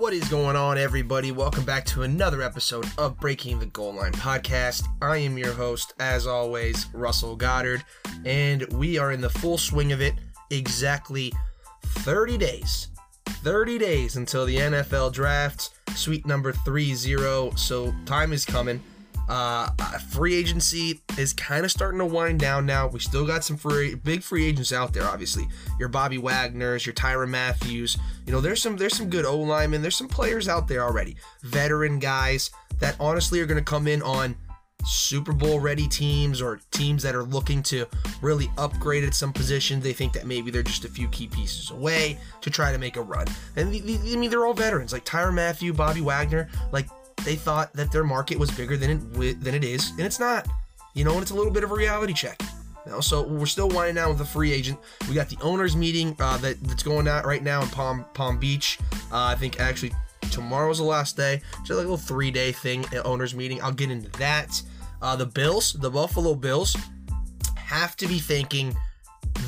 What is going on, everybody? Welcome back to another episode of Breaking the Goal Line podcast. I am your host, as always, Russell Goddard, and we are in the full swing of it. Exactly 30 days. 30 days until the NFL draft, sweet number 30. So, time is coming. Uh, free agency is kind of starting to wind down now. We still got some free, big free agents out there. Obviously, your Bobby Wagner's, your Tyrann Mathieu's. You know, there's some there's some good O linemen. There's some players out there already, veteran guys that honestly are going to come in on Super Bowl ready teams or teams that are looking to really upgrade at some positions. They think that maybe they're just a few key pieces away to try to make a run. And I mean, they're all veterans like Tyrann Mathieu, Bobby Wagner. Like they thought that their market was bigger than it than it is, and it's not. You know, and it's a little bit of a reality check. Now, so we're still winding down with the free agent. We got the owners meeting uh, that, that's going on right now in Palm Palm Beach. Uh, I think actually tomorrow's the last day. Just like a little three day thing, owners meeting. I'll get into that. Uh, the Bills, the Buffalo Bills, have to be thanking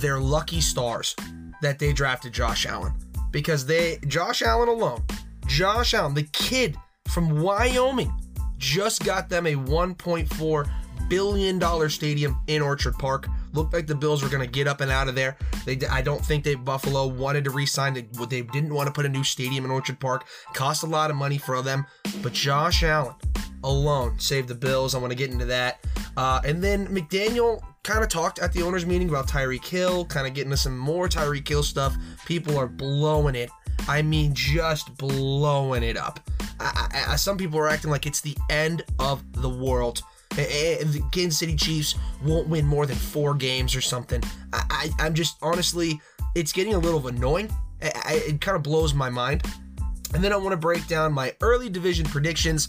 their lucky stars that they drafted Josh Allen because they Josh Allen alone, Josh Allen, the kid from Wyoming just got them a 1.4 billion dollar stadium in Orchard Park. Looked like the Bills were going to get up and out of there. They, I don't think they Buffalo wanted to re-sign. They, they didn't want to put a new stadium in Orchard Park. Cost a lot of money for them. But Josh Allen alone saved the Bills. I want to get into that. Uh, and then McDaniel kind of talked at the owners meeting about Tyreek Hill, kind of getting to some more Tyreek Hill stuff. People are blowing it. I mean, just blowing it up. I, I, some people are acting like it's the end of the world. Eh, eh, eh, the Kansas City Chiefs won't win more than four games or something. I, am just honestly, it's getting a little annoying. It kind of blows my mind. And then I want to break down my early division predictions.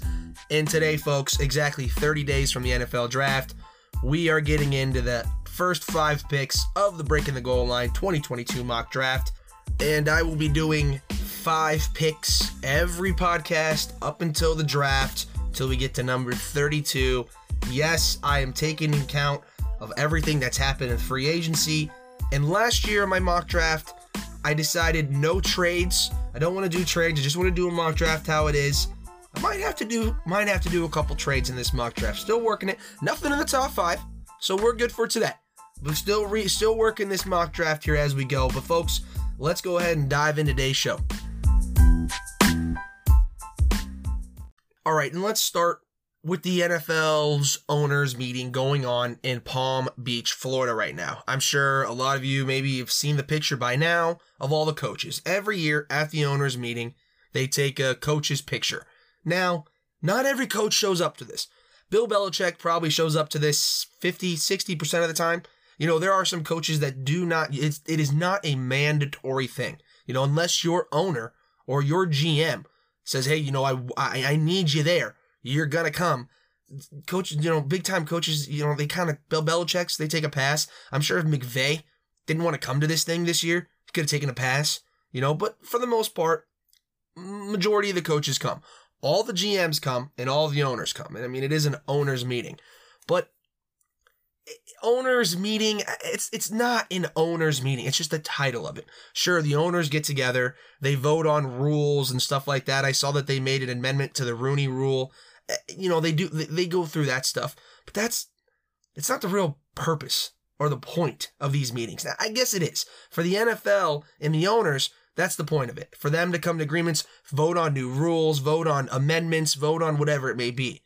And today, folks, exactly 30 days from the NFL draft, we are getting into the first five picks of the Breaking the Goal Line 2022 mock draft. And I will be doing five picks every podcast up until the draft, till we get to number 32. Yes, I am taking account of everything that's happened in free agency. And last year, in my mock draft, I decided no trades. I don't want to do trades. I just want to do a mock draft how it is. I might have to do might have to do a couple trades in this mock draft. Still working it. Nothing in the top five, so we're good for today. But still re, still working this mock draft here as we go. But folks, let's go ahead and dive into today's show. All right, and let's start with the NFL's owners meeting going on in Palm Beach, Florida right now. I'm sure a lot of you maybe have seen the picture by now of all the coaches. Every year at the owners meeting, they take a coach's picture. Now, not every coach shows up to this. Bill Belichick probably shows up to this 50, 60% of the time. You know, there are some coaches that do not, it's, it is not a mandatory thing. You know, unless your owner or your GM says, hey, you know, I, I, I need you there. You're going to come. Coach, you know, big time coaches, you know, they kind of, Bill Belichick's, they take a pass. I'm sure if McVay didn't want to come to this thing this year, he could have taken a pass, you know, but for the most part, majority of the coaches come. All the GMs come and all the owners come. And I mean, it is an owners meeting, but owners meeting it's it's not an owners meeting it's just the title of it. Sure the owners get together they vote on rules and stuff like that. I saw that they made an amendment to the rooney rule. Eh, you know they do they go through that stuff but that's it's not the real purpose or the point of these meetings. Now, i guess it is. For the nfl and the owners that's the point of it. For them to come to agreements vote on new rules vote on amendments vote on whatever it may be.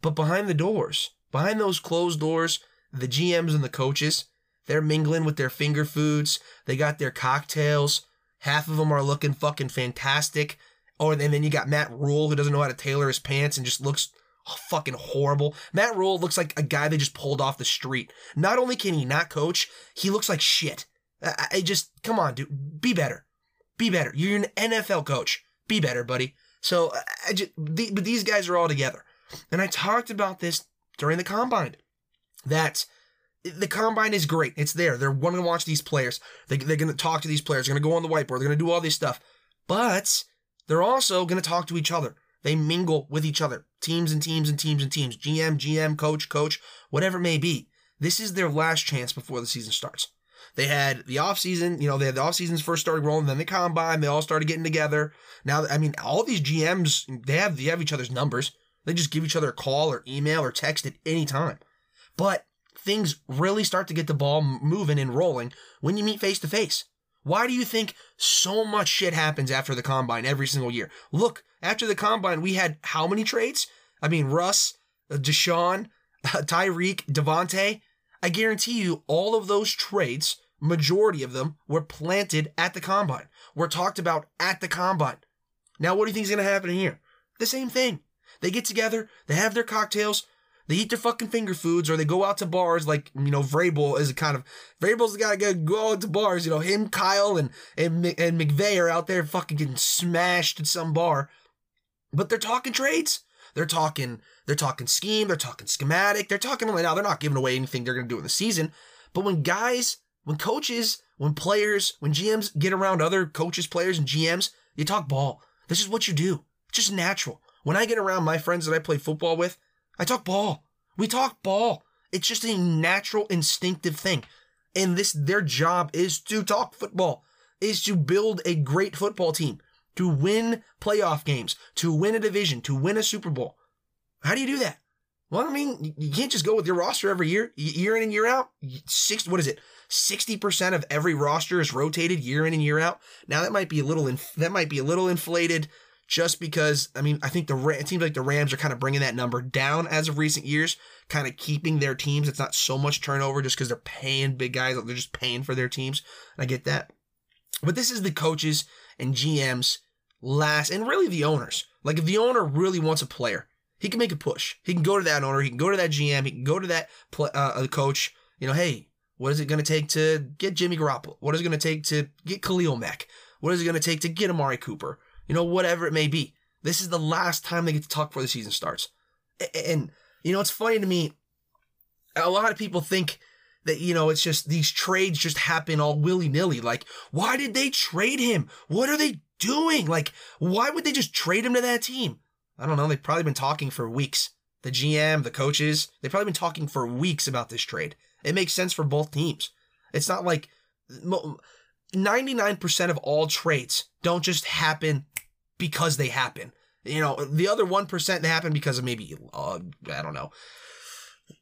But behind the doors behind those closed doors the GMs and the coaches, they're mingling with their finger foods. They got their cocktails. Half of them are looking fucking fantastic. Oh, and then you got Matt Rhule who doesn't know how to tailor his pants and just looks fucking horrible. Matt Rhule looks like a guy they just pulled off the street. Not only can he not coach, he looks like shit. I, I just come on, dude, be better, be better. You're an NFL coach. Be better, buddy. So I just, the, but these guys are all together, and I talked about this during the combine that the combine is great. It's there. They're wanting to watch these players. They, they're going to talk to these players. They're going to go on the whiteboard. They're going to do all this stuff. But they're also going to talk to each other. They mingle with each other. Teams and teams and teams and teams. GM, GM, coach, coach, whatever it may be. This is their last chance before the season starts. They had the offseason, you know, they had the offseasons first started rolling, then the combine, they all started getting together. Now, I mean, all these GMs, they have, they have each other's numbers. They just give each other a call or email or text at any time. But things really start to get the ball moving and rolling when you meet face to face. Why do you think so much shit happens after the combine every single year? Look, after the combine, we had how many trades? I mean, Russ, uh, Deshaun, Tyreek, Davante. I guarantee you, all of those trades, majority of them, were planted at the combine. Were talked about at the combine. Now, what do you think is going to happen here? The same thing. They get together, they have their cocktails, they eat their fucking finger foods, or they go out to bars like, you know, Vrabel is a kind of, Vrabel's the guy to go out to bars, you know, him, Kyle, and, and, and McVay are out there fucking getting smashed at some bar. But they're talking trades. They're talking, they're talking scheme, they're talking schematic, they're talking, like now they're not giving away anything they're going to do in the season. But when guys, when coaches, when players, when GMs get around other coaches, players, and GMs, you talk ball. This is what you do. It's just natural. When I get around my friends that I play football with, I talk ball. We talk ball. It's just a natural, instinctive thing. And this, their job is to talk football, is to build a great football team, to win playoff games, to win a division, to win a Super Bowl. How do you do that? Well, I mean, you can't just go with your roster every year, year in and year out. Six, what is it? 60% of every roster is rotated year in and year out. Now that might be a little, inf- that might be a little inflated just because I mean I think the it seems like the Rams are kind of bringing that number down as of recent years, kind of keeping their teams. It's not so much turnover just because they're paying big guys; they're just paying for their teams. I get that, but this is the coaches and GMs last, and really the owners. Like if the owner really wants a player, he can make a push. He can go to that owner. He can go to that GM. He can go to that play, uh, coach. You know, hey, what is it going to take to get Jimmy Garoppolo? What is it going to take to get Khalil Mack? What is it going to take to get Amari Cooper? You know, whatever it may be. This is the last time they get to talk before the season starts. And, you know, it's funny to me. A lot of people think that, you know, it's just these trades just happen all willy nilly. Like, why did they trade him? What are they doing? Like, why would they just trade him to that team? I don't know. They've probably been talking for weeks. The GM, the coaches, they've probably been talking for weeks about this trade. It makes sense for both teams. It's not like 99% of all trades don't just happen because they happen. You know, the other 1% they happen because of maybe, uh, I don't know,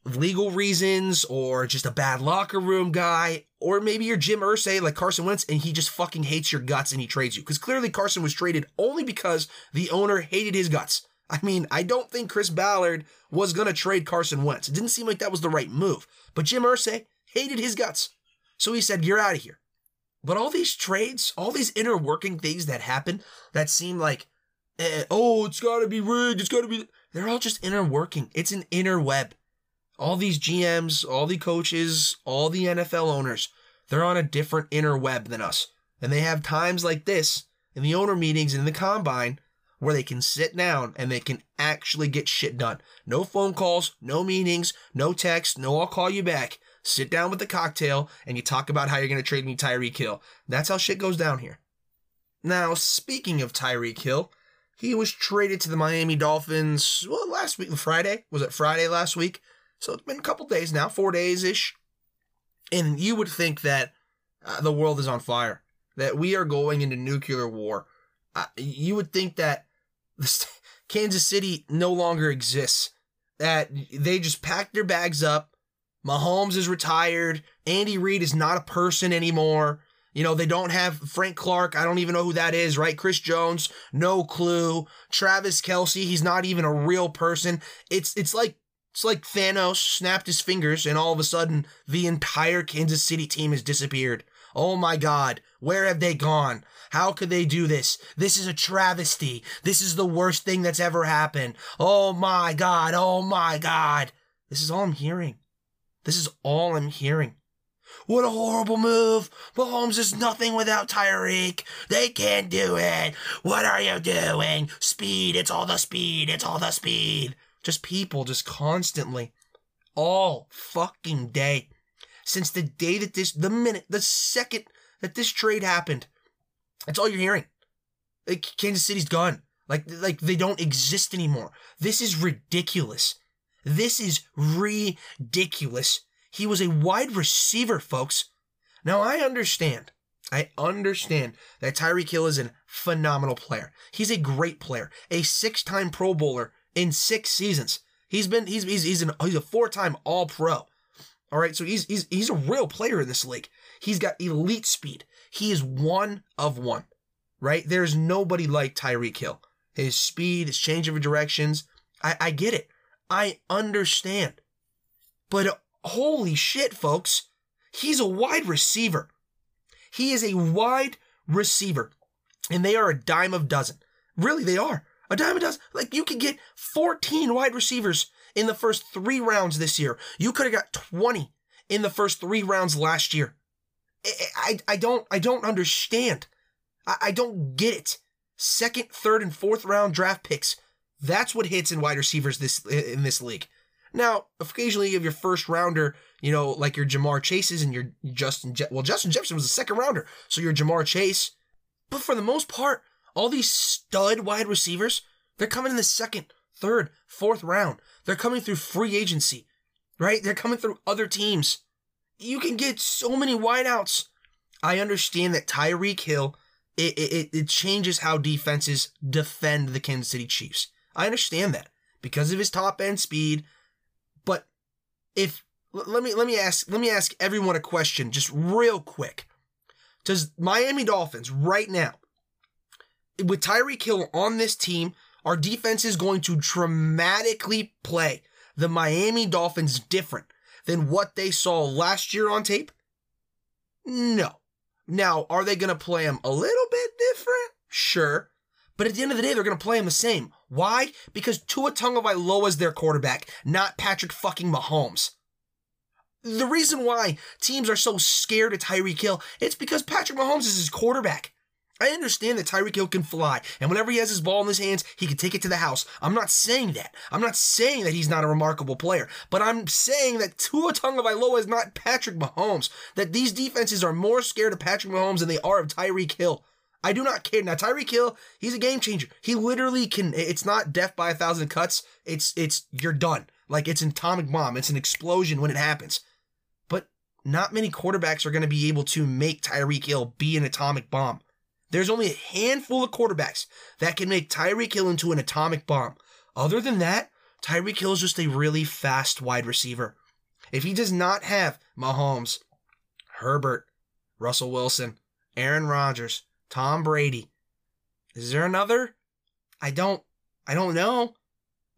legal reasons or just a bad locker room guy. Or maybe you're Jim Irsay like Carson Wentz and he just fucking hates your guts and he trades you. Because clearly Carson was traded only because the owner hated his guts. I mean, I don't think Chris Ballard was going to trade Carson Wentz. It didn't seem like that was the right move. But Jim Irsay hated his guts. So he said, You're out of here. But all these trades, all these inner working things that happen that seem like, eh, oh, it's got to be rigged, it's got to be, they're all just inner working. It's an inner web. All these GMs, all the coaches, all the NFL owners, they're on a different inner web than us. And they have times like this in the owner meetings and in the combine where they can sit down and they can actually get shit done. No phone calls, no meetings, no text, no I'll call you back sit down with the cocktail, and you talk about how you're going to trade me Tyreek Hill. That's how shit goes down here. Now, speaking of Tyreek Hill, he was traded to the Miami Dolphins, well, last week, Friday. Was it Friday last week? So it's been a couple days now, four days ish. And you would think that uh, the world is on fire, that we are going into nuclear war. Uh, you would think that Kansas City no longer exists, that they just packed their bags up, Mahomes is retired. Andy Reid is not a person anymore. You know, they don't have Frank Clark. I don't even know who that is, right? Chris Jones, no clue. Travis Kelce, he's not even a real person. It's it's like it's like Thanos snapped his fingers and all of a sudden the entire Kansas City team has disappeared. Oh my god, where have they gone? How could they do this? This is a travesty. This is the worst thing that's ever happened. Oh my god, oh my god. This is all I'm hearing. This is all I'm hearing. What a horrible move. Mahomes is nothing without Tyreek. They can't do it. What are you doing? Speed. It's all the speed. It's all the speed. Just people just constantly all fucking day. Since the day that this, the minute, the second that this trade happened, that's all you're hearing. Like Kansas City's gone. Like, like they don't exist anymore. This is ridiculous. This is ridiculous. He was a wide receiver, folks. Now I understand. I understand that Tyreek Hill is a phenomenal player. He's a great player, a six-time Pro Bowler in six seasons. He's been he's he's he's, an, he's a four-time All Pro. All right, so he's he's he's a real player in this league. He's got elite speed. He is one of one. Right? There's nobody like Tyreek Hill. His speed, his change of directions. I, I get it. I understand. But uh, holy shit, folks. He's a wide receiver. He is a wide receiver. And they are a dime of dozen. Really, they are. A dime a dozen. Like you could get 14 wide receivers in the first three rounds this year. You could have got 20 in the first three rounds last year. I, I, I don't I don't understand. I, I don't get it. Second, third, and fourth round draft picks. That's what hits in wide receivers this in this league. Now, occasionally you have your first rounder, you know, like your Jamar Chases and your Justin. Je- well, Justin Jefferson was a second rounder, so your Jamar Chase. But for the most part, all these stud wide receivers, they're coming in the second, third, fourth round. They're coming through free agency, right? They're coming through other teams. You can get so many wideouts. I understand that Tyreek Hill, it, it, it changes how defenses defend the Kansas City Chiefs. I understand that because of his top end speed. But if let me let me ask let me ask everyone a question just real quick. Does Miami Dolphins right now with Tyreek Hill on this team, our defense is going to dramatically play the Miami Dolphins different than what they saw last year on tape? No. Now, are they going to play them a little bit different? Sure. But at the end of the day, they're going to play him the same. Why? Because Tua Tagovailoa is their quarterback, not Patrick fucking Mahomes. The reason why teams are so scared of Tyreek Hill, it's because Patrick Mahomes is his quarterback. I understand that Tyreek Hill can fly, and whenever he has his ball in his hands, he can take it to the house. I'm not saying that. I'm not saying that he's not a remarkable player, but I'm saying that Tua Tagovailoa is not Patrick Mahomes. That these defenses are more scared of Patrick Mahomes than they are of Tyreek Hill. I do not care. Now Tyreek Hill, he's a game changer. He literally can. It's not death by a thousand cuts. It's it's you're done. Like it's an atomic bomb. It's an explosion when it happens. But not many quarterbacks are going to be able to make Tyreek Hill be an atomic bomb. There's only a handful of quarterbacks that can make Tyreek Hill into an atomic bomb. Other than that, Tyreek Hill is just a really fast wide receiver. If he does not have Mahomes, Herbert, Russell Wilson, Aaron Rodgers, Tom Brady, is there another? I don't I don't know.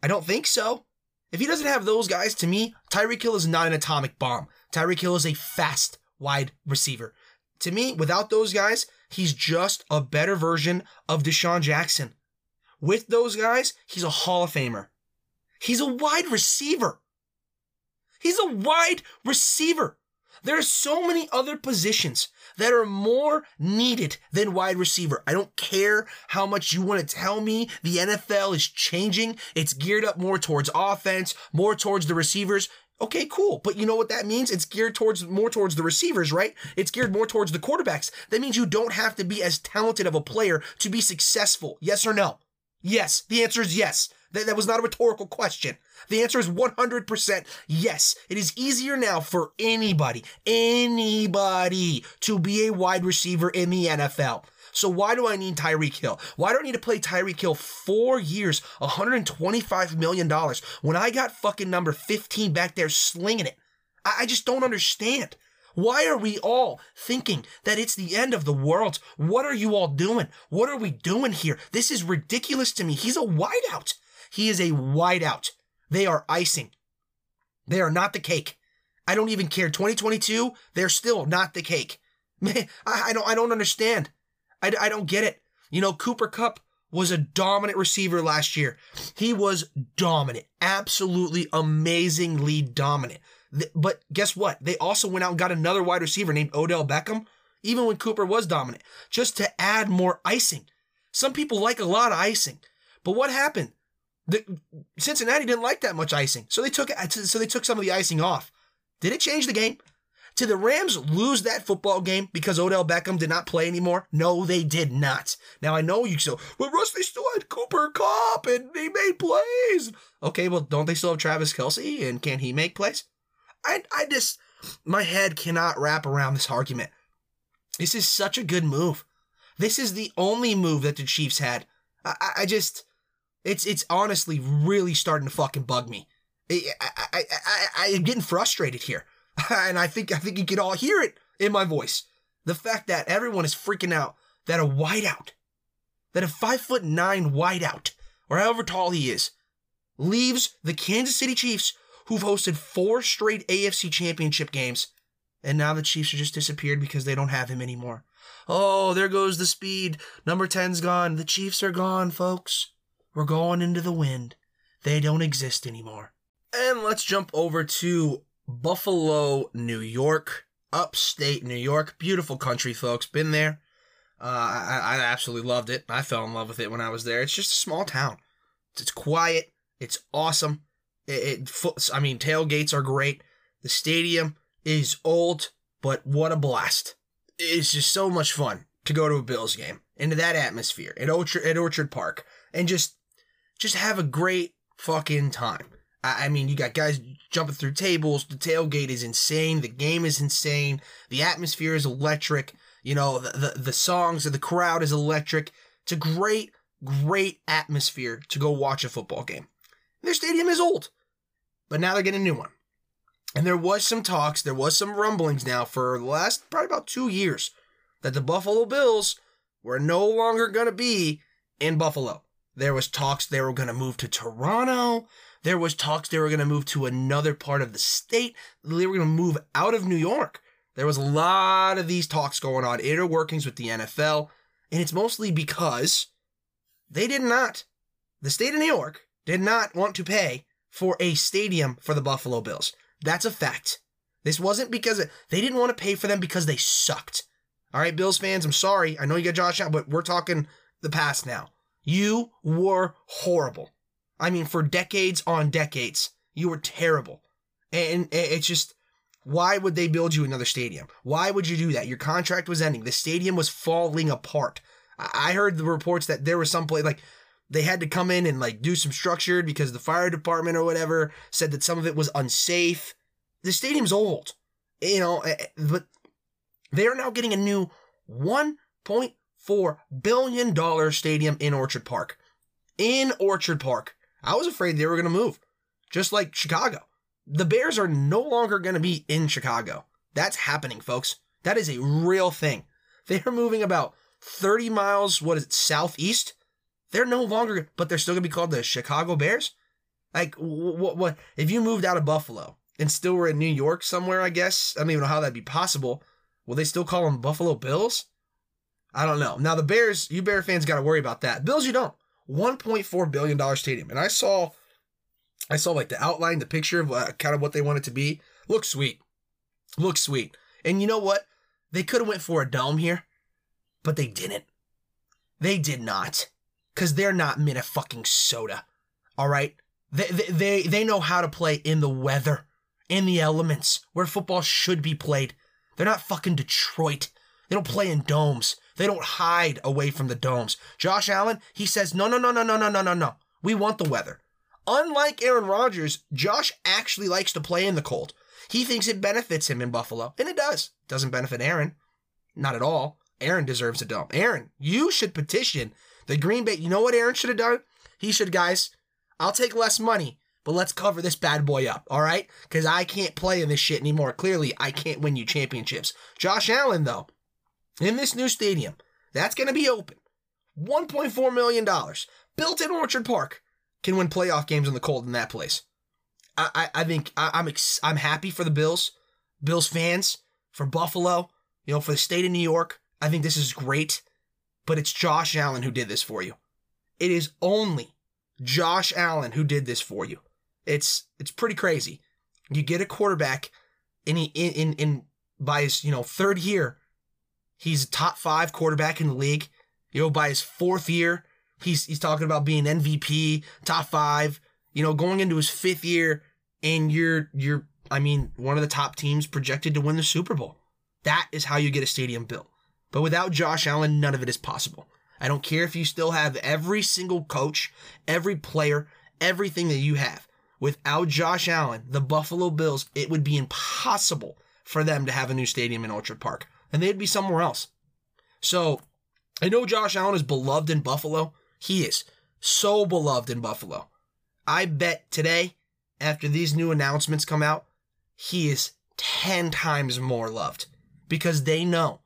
I don't think so. If he doesn't have those guys, to me, Tyreek Hill is not an atomic bomb. Tyreek Hill is a fast wide receiver. To me, without those guys, he's just a better version of DeSean Jackson. With those guys, he's a Hall of Famer. He's a wide receiver. He's a wide receiver. There are so many other positions that are more needed than wide receiver. I don't care how much you want to tell me the NFL is changing. It's geared up more towards offense, more towards the receivers. Okay, cool. But you know what that means? It's geared towards more towards the receivers, right? It's geared more towards the quarterbacks. That means you don't have to be as talented of a player to be successful. Yes or no? Yes. The answer is yes. That, that was not a rhetorical question. The answer is 100% yes. It is easier now for anybody, anybody to be a wide receiver in the NFL. So why do I need Tyreek Hill? Why do I need to play Tyreek Hill four years, $125 million when I got fucking number 15 back there slinging it? I, I just don't understand. Why are we all thinking that it's the end of the world? What are you all doing? What are we doing here? This is ridiculous to me. He's a wideout. He is a wideout. They are icing. They are not the cake. I don't even care. 2022, they're still not the cake. Man, I, I don't I don't understand. I, I don't get it. You know, Cooper Kupp was a dominant receiver last year. He was dominant, absolutely amazingly dominant. But guess what? They also went out and got another wide receiver named Odell Beckham, even when Cooper was dominant, just to add more icing. Some people like a lot of icing. But what happened? The, Cincinnati didn't like that much icing, so they took uh, so they took some of the icing off. Did it change the game? Did the Rams lose that football game because Odell Beckham did not play anymore? No, they did not. Now I know you so, well, Russ, they still had Cooper Kupp and they made plays. Okay, well, don't they still have Travis Kelce and can he make plays? I, I just, my head cannot wrap around this argument. This is such a good move. This is the only move that the Chiefs had. I, I just, it's it's honestly really starting to fucking bug me. I, I, I, I, am getting frustrated here, and I think I think you can all hear it in my voice. The fact that everyone is freaking out that a wideout, that a five foot nine wideout, or however tall he is, leaves the Kansas City Chiefs, who've hosted four straight AFC championship games, and now the Chiefs are just disappeared because they don't have him anymore. Oh, there goes the speed. Number 10's gone. The Chiefs are gone, folks. We're going into the wind. They don't exist anymore. And let's jump over to Buffalo, New York, upstate New York. Beautiful country, folks. Been there. Uh, I, I absolutely loved it. I fell in love with it when I was there. It's just a small town. It's quiet. It's awesome. It, it, I mean, tailgates are great. The stadium is old, but what a blast! It's just so much fun to go to a Bills game into that atmosphere at Orchard at Orchard Park and just just have a great fucking time. I, I mean, you got guys jumping through tables. The tailgate is insane. The game is insane. The atmosphere is electric. You know, the the, the songs of the crowd is electric. It's a great, great atmosphere to go watch a football game. Their stadium is old, but now they're getting a new one. And there was some talks, there was some rumblings now for the last probably about two years that the Buffalo Bills were no longer going to be in Buffalo. There was talks they were going to move to Toronto. There was talks they were going to move to another part of the state. They were going to move out of New York. There was a lot of these talks going on, inner workings with the NFL, and it's mostly because they did not, the state of New York did not want to pay for a stadium for the Buffalo Bills. That's a fact. This wasn't because they didn't want to pay for them because they sucked. All right, Bills fans, I'm sorry. I know you got Josh out, but we're talking the past now. You were horrible. I mean, for decades on decades, you were terrible. And it's just, why would they build you another stadium? Why would you do that? Your contract was ending. The stadium was falling apart. I heard the reports that there was some place like they had to come in and like do some structured because the fire department or whatever said that some of it was unsafe. The stadium's old, you know, eh, eh, but they are now getting a new 1.4 billion dollar stadium in Orchard Park. In Orchard Park. I was afraid they were going to move, just like Chicago. The Bears are no longer going to be in Chicago. That's happening, folks. That is a real thing. They are moving about 30 miles, what is it, southeast they're no longer, but they're still gonna be called the Chicago Bears. Like what? What? If you moved out of Buffalo and still were in New York somewhere, I guess I don't even know how that'd be possible. Will they still call them Buffalo Bills? I don't know. Now the Bears, you Bear fans, got to worry about that. Bills, you don't. 1.4 billion dollar stadium, and I saw, I saw like the outline, the picture of uh, kind of what they want it to be. Looks sweet, looks sweet. And you know what? They could have went for a dome here, but they didn't. They did not because they're not Minnesota. All right, they, they they they know how to play in the weather, in the elements where football should be played. They're not fucking Detroit. They don't play in domes. They don't hide away from the domes. Josh Allen, he says, no, no, no, no, no, no, no, no, no. We want the weather. Unlike Aaron Rodgers, Josh actually likes to play in the cold. He thinks it benefits him in Buffalo, and it does. Doesn't benefit Aaron. Not at all. Aaron deserves a dome. Aaron, you should petition the Green Bay, you know what Aaron should have done? He should, guys, I'll take less money, but let's cover this bad boy up, all right? Because I can't play in this shit anymore. Clearly, I can't win you championships. Josh Allen, though, in this new stadium, that's going to be open. $1.4 million, built in Orchard Park, can win playoff games in the cold in that place. I, I, I think I, I'm ex- I'm happy for the Bills, Bills fans, for Buffalo, you know, for the state of New York. I think this is great but it's Josh Allen who did this for you. It is only Josh Allen who did this for you. It's it's pretty crazy. You get a quarterback in in in, in by his you know third year, he's a top five quarterback in the league. You know by his fourth year, he's he's talking about being MVP, top five. You know going into his fifth year, and you're you're I mean one of the top teams projected to win the Super Bowl. That is how you get a stadium built. But without Josh Allen, none of it is possible. I don't care if you still have every single coach, every player, everything that you have. Without Josh Allen, the Buffalo Bills, it would be impossible for them to have a new stadium in Orchard Park. And they'd be somewhere else. So I know Josh Allen is beloved in Buffalo. He is so beloved in Buffalo. I bet today, after these new announcements come out, he is 10 times more loved because they know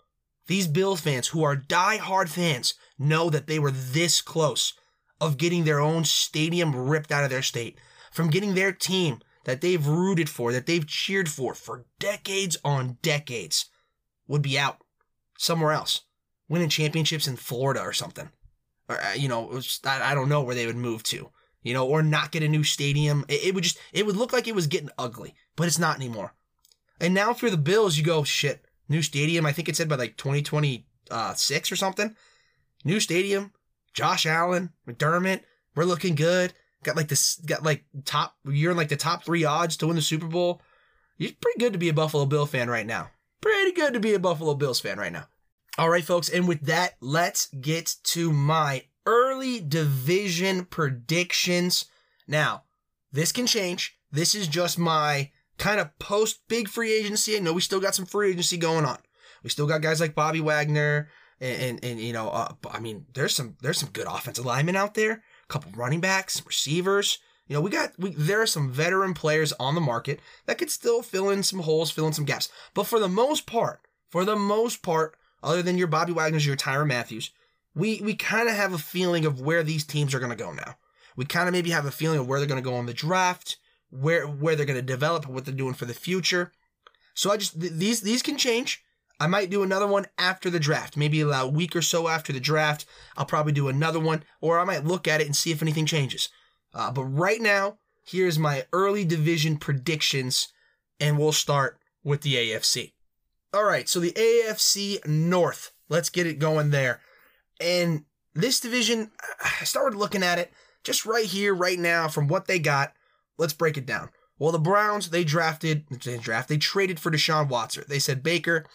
these Bills fans who are die-hard fans know that they were this close of getting their own stadium ripped out of their state, from getting their team that they've rooted for, that they've cheered for for decades on decades, would be out somewhere else, winning championships in Florida or something. Or, uh, you know, I, don't know where they would move to, you know, or not get a new stadium. It, it would just, it would look like it was getting ugly, but it's not anymore. And now for the Bills, you go, shit, new stadium. I think it said by like 2026 or something. New stadium, Josh Allen, McDermott, we're looking good. Got like this, got like top, you're in like the top three odds to win the Super Bowl. You're pretty good to be a Buffalo Bill fan right now. Pretty good to be a Buffalo Bills fan right now. All right, folks. And with that, let's get to my early division predictions. Now, this can change. This is just my kind of post big free agency. I know we still got some free agency going on. We still got guys like Bobby Wagner, and and, and you know, uh, I mean, there's some there's some good offensive linemen out there, a couple running backs, receivers. You know, we got we there are some veteran players on the market that could still fill in some holes, fill in some gaps. But for the most part, for the most part, other than your Bobby Wagner's, your Tyrann Mathieu's, we we kind of have a feeling of where these teams are going to go now. We kind of maybe have a feeling of where they're going to go on the draft, where where they're going to develop, what they're doing for the future. So I just th- these these can change. I might do another one after the draft, maybe a week or so after the draft. I'll probably do another one, or I might look at it and see if anything changes. Uh, but right now, here's my early division predictions, and we'll start with the AFC. All right, so the AFC North. Let's get it going there. And this division, I started looking at it just right here, right now, from what they got. Let's break it down. Well, the Browns, they drafted, they draft, they traded for Deshaun Watson. They said, Baker,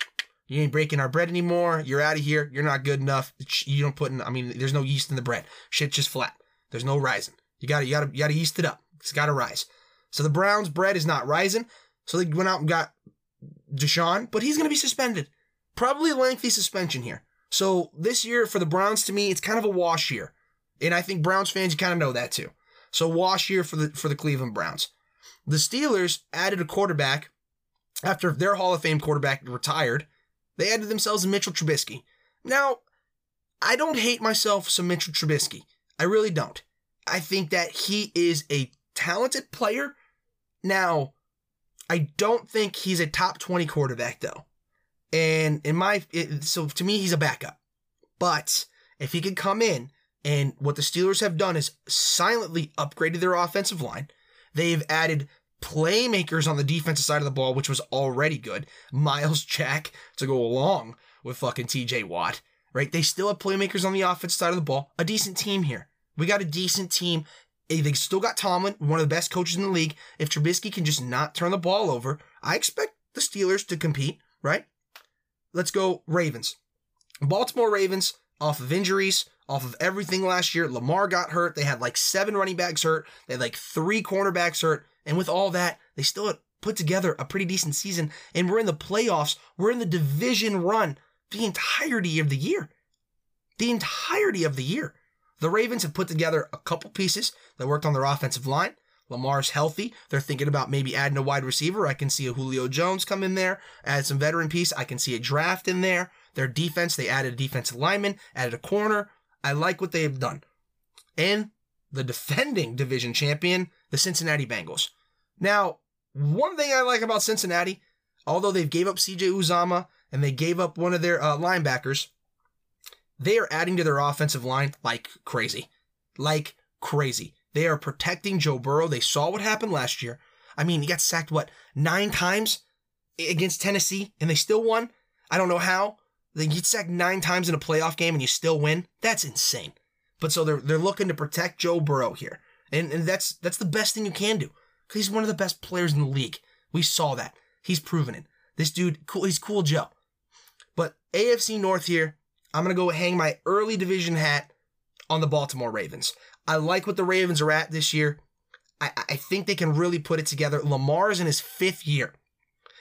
you ain't breaking our bread anymore. You're out of here. You're not good enough. You don't put in, I mean, there's no yeast in the bread. Shit just flat. There's no rising. You gotta, you gotta, you gotta yeast it up. It's gotta rise. So the Browns' bread is not rising. So they went out and got Deshaun, but he's gonna be suspended. Probably a lengthy suspension here. So this year for the Browns, to me, it's kind of a wash year. And I think Browns fans, you kind of know that too. So wash year for the, for the Cleveland Browns. The Steelers added a quarterback after their Hall of Fame quarterback retired they added themselves a Mitchell Trubisky. Now, I don't hate myself some Mitchell Trubisky. I really don't. I think that he is a talented player. Now, I don't think he's a top 20 quarterback though. And in my, it, so to me, he's a backup. But if he could come in and what the Steelers have done is silently upgraded their offensive line. They've added playmakers on the defensive side of the ball, which was already good. Myles Jack to go along with fucking TJ Watt, right? They still have playmakers on the offensive side of the ball. A decent team here. We got a decent team. Eh, they still got Tomlin, one of the best coaches in the league. If Trubisky can just not turn the ball over, I expect the Steelers to compete, right? Let's go Ravens. Baltimore Ravens, off of injuries, off of everything last year. Lamar got hurt. They had like seven running backs hurt. They had like three cornerbacks hurt. And with all that, they still put together a pretty decent season. And we're in the playoffs. We're in the division run the entirety of the year. The entirety of the year. The Ravens have put together a couple pieces that worked on their offensive line. Lamar's healthy. They're thinking about maybe adding a wide receiver. I can see a Julio Jones come in there, add some veteran piece. I can see a draft in there. Their defense, they added a defensive lineman, added a corner. I like what they have done. And the defending division champion, the Cincinnati Bengals. Now, one thing I like about Cincinnati, although they've gave up CJ Uzomah and they gave up one of their uh, linebackers, they are adding to their offensive line like crazy. Like crazy. They are protecting Joe Burrow. They saw what happened last year. I mean, he got sacked, what, nine times against Tennessee and they still won? I don't know how. They get sacked nine times in a playoff game and you still win? That's insane. But so they're they're looking to protect Joe Burrow here. And, and that's that's the best thing you can do. Because he's one of the best players in the league. We saw that. He's proven it. This dude, cool, he's cool Joe. But AFC North here, I'm gonna go hang my early division hat on the Baltimore Ravens. I like what the Ravens are at this year. I, I think they can really put it together. Lamar is in his fifth year,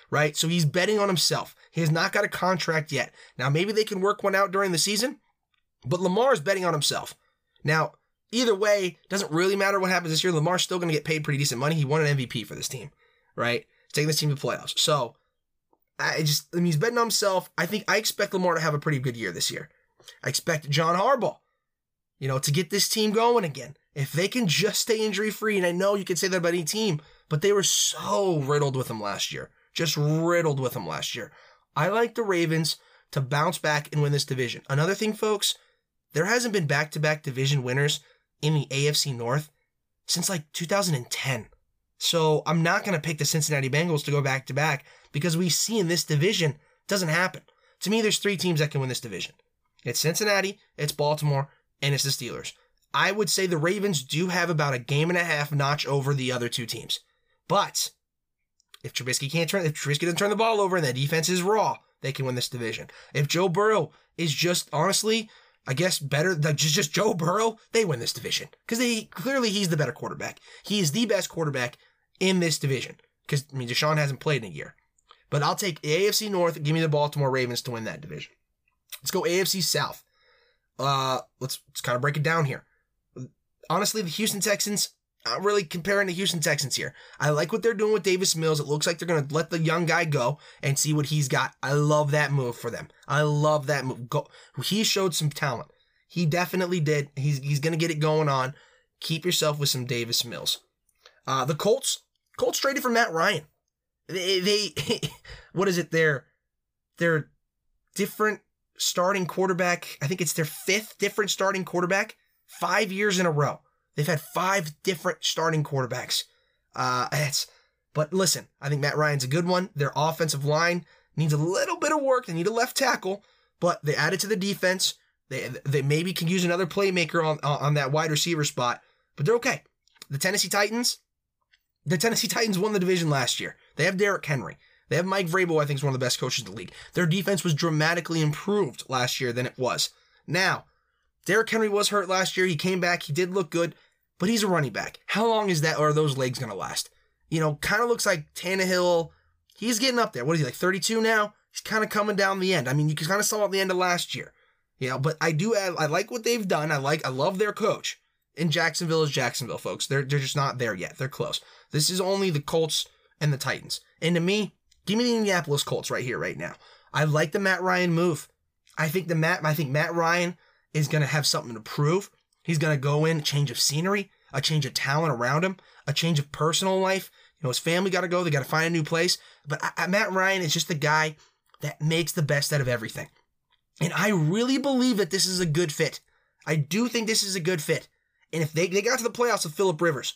right? So he's betting on himself. He has not got a contract yet. Now, maybe they can work one out during the season, but Lamar is betting on himself. Now, either way, doesn't really matter what happens this year. Lamar's still going to get paid pretty decent money. He won an MVP for this team, right? Taking this team to playoffs. So, I just, I mean, he's betting on himself. I think I expect Lamar to have a pretty good year this year. I expect John Harbaugh, you know, to get this team going again. If they can just stay injury free, and I know you can say that about any team, but they were so riddled with them last year. Just riddled with them last year. I like the Ravens to bounce back and win this division. Another thing, folks, there hasn't been back to back division winners in the AFC North since like 2010. So I'm not going to pick the Cincinnati Bengals to go back to back because we see in this division doesn't happen. To me, there's three teams that can win this division. It's Cincinnati, it's Baltimore, and it's the Steelers. I would say the Ravens do have about a game and a half notch over the other two teams. But if Trubisky can't turn, if Trubisky doesn't turn the ball over and that defense is raw, they can win this division. If Joe Burrow is just honestly, I guess better than just, just Joe Burrow, they win this division because they clearly he's the better quarterback. He is the best quarterback in this division because I mean Deshaun hasn't played in a year. But I'll take AFC North. Give me the Baltimore Ravens to win that division. Let's go AFC South. Uh, let's let's kind of break it down here. Honestly, the Houston Texans I'm really comparing the Houston Texans here. I like what they're doing with Davis Mills. It looks like they're going to let the young guy go and see what he's got. I love that move for them. I love that move. Go. He showed some talent. He definitely did. He's he's going to get it going on. Keep yourself with some Davis Mills. Uh, the Colts. Colts traded for Matt Ryan. They, they what is it? They're they're different starting quarterback. I think it's their fifth different starting quarterback. Five years in a row. They've had five different starting quarterbacks. Uh, it's, but listen, I think Matt Ryan's a good one. Their offensive line needs a little bit of work. They need a left tackle, but they added to the defense. They they maybe can use another playmaker on on that wide receiver spot, but they're okay. The Tennessee Titans, the Tennessee Titans won the division last year. They have Derrick Henry. They have Mike Vrabel, I think, is one of the best coaches in the league. Their defense was dramatically improved last year than it was. Now, Derrick Henry was hurt last year. He came back. He did look good, but he's a running back. How long is that? Are those legs going to last? You know, kind of looks like Tannehill. He's getting up there. What is he like? 32 now. He's kind of coming down the end. I mean, you kind of saw at the end of last year. You know, but I do. I like what they've done. I like. I love their coach. In Jacksonville is Jacksonville, folks. They're they're just not there yet. They're close. This is only the Colts and the Titans. And to me, give me the Indianapolis Colts right here, right now. I like the Matt Ryan move. I think the Matt. I think Matt Ryan is to have something to prove. He's to go in, a change of scenery, a change of talent around him, a change of personal life. You know, his family got to go. They got to find a new place. But I, Matt Ryan is just the guy that makes the best out of everything. And I really believe that this is a good fit. I do think this is a good fit. And if they, they got to the playoffs with Philip Rivers,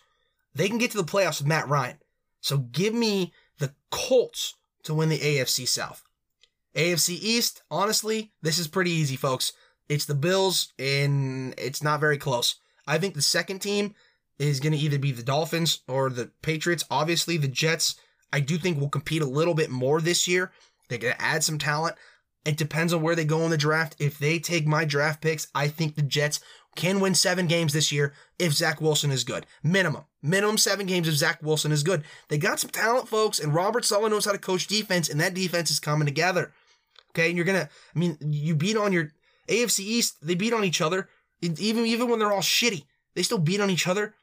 they can get to the playoffs with Matt Ryan. So give me the Colts to win the AFC South. AFC East, honestly, this is pretty easy, folks. It's the Bills, and it's not very close. I think the second team is going to either be the Dolphins or the Patriots. Obviously, the Jets, I do think will compete a little bit more this year. They're going to add some talent. It depends on where they go in the draft. If they take my draft picks, I think the Jets can win seven games this year if Zach Wilson is good. Minimum. Minimum seven games if Zach Wilson is good. They got some talent, folks, and Robert Saleh knows how to coach defense, and that defense is coming together. Okay, and you're gonna, I mean, you beat on your AFC East, they beat on each other. Even even when they're all shitty, they still beat on each other.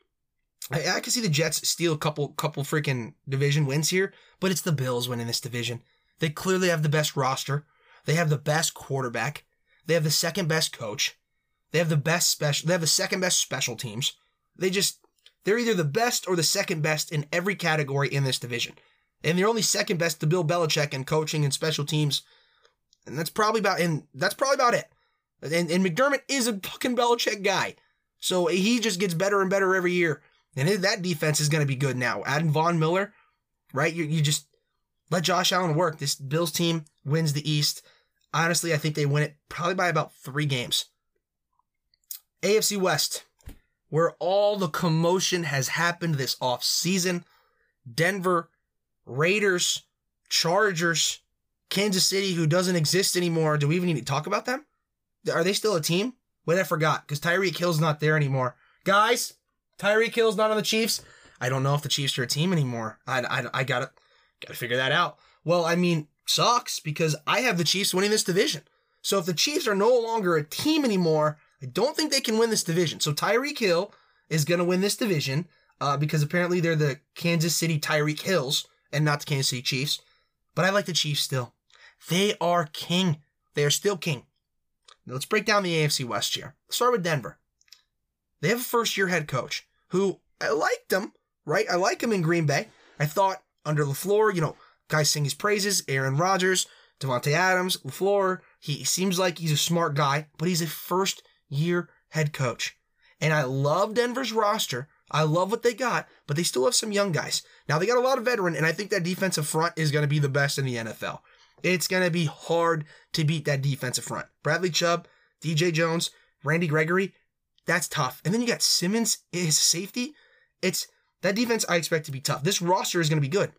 I, I can see the Jets steal a couple couple freaking division wins here, but it's the Bills winning this division. They clearly have the best roster. They have the best quarterback. They have the second best coach. They have the best special. They have the second best special teams. They just they're either the best or the second best in every category in this division, and they're only second best to Bill Belichick in coaching and special teams. And that's probably about and that's probably about it. And, and McDermott is a fucking Belichick guy. So he just gets better and better every year. And that defense is going to be good now. Adding Von Miller, right? You, you just let Josh Allen work. This Bills team wins the East. Honestly, I think they win it probably by about three games. AFC West, where all the commotion has happened this off season. Denver, Raiders, Chargers, Kansas City, who doesn't exist anymore. Do we even need to talk about them? Are they still a team? Wait, I forgot because Tyreek Hill's not there anymore. Guys, Tyreek Hill's not on the Chiefs. I don't know if the Chiefs are a team anymore. I, I, I gotta gotta figure that out. Well, I mean, sucks because I have the Chiefs winning this division. So if the Chiefs are no longer a team anymore, I don't think they can win this division. So Tyreek Hill is going to win this division uh, because apparently they're the Kansas City Tyreek Hills and not the Kansas City Chiefs. But I like the Chiefs still. They are king. They are still king. Now let's break down the AFC West here. Let's start with Denver. They have a first year head coach who I liked him, right? I like him in Green Bay. I thought under LaFleur, you know, guys sing his praises. Aaron Rodgers, Davante Adams, LaFleur. He seems like he's a smart guy, but he's a first year head coach. And I love Denver's roster. I love what they got, but they still have some young guys. Now they got a lot of veteran, and I think that defensive front is going to be the best in the NFL. It's going to be hard to beat that defensive front. Bradley Chubb, DJ Jones, Randy Gregory, that's tough. And then you got Simmons, his safety. It's that defense I expect to be tough. This roster is going to be good.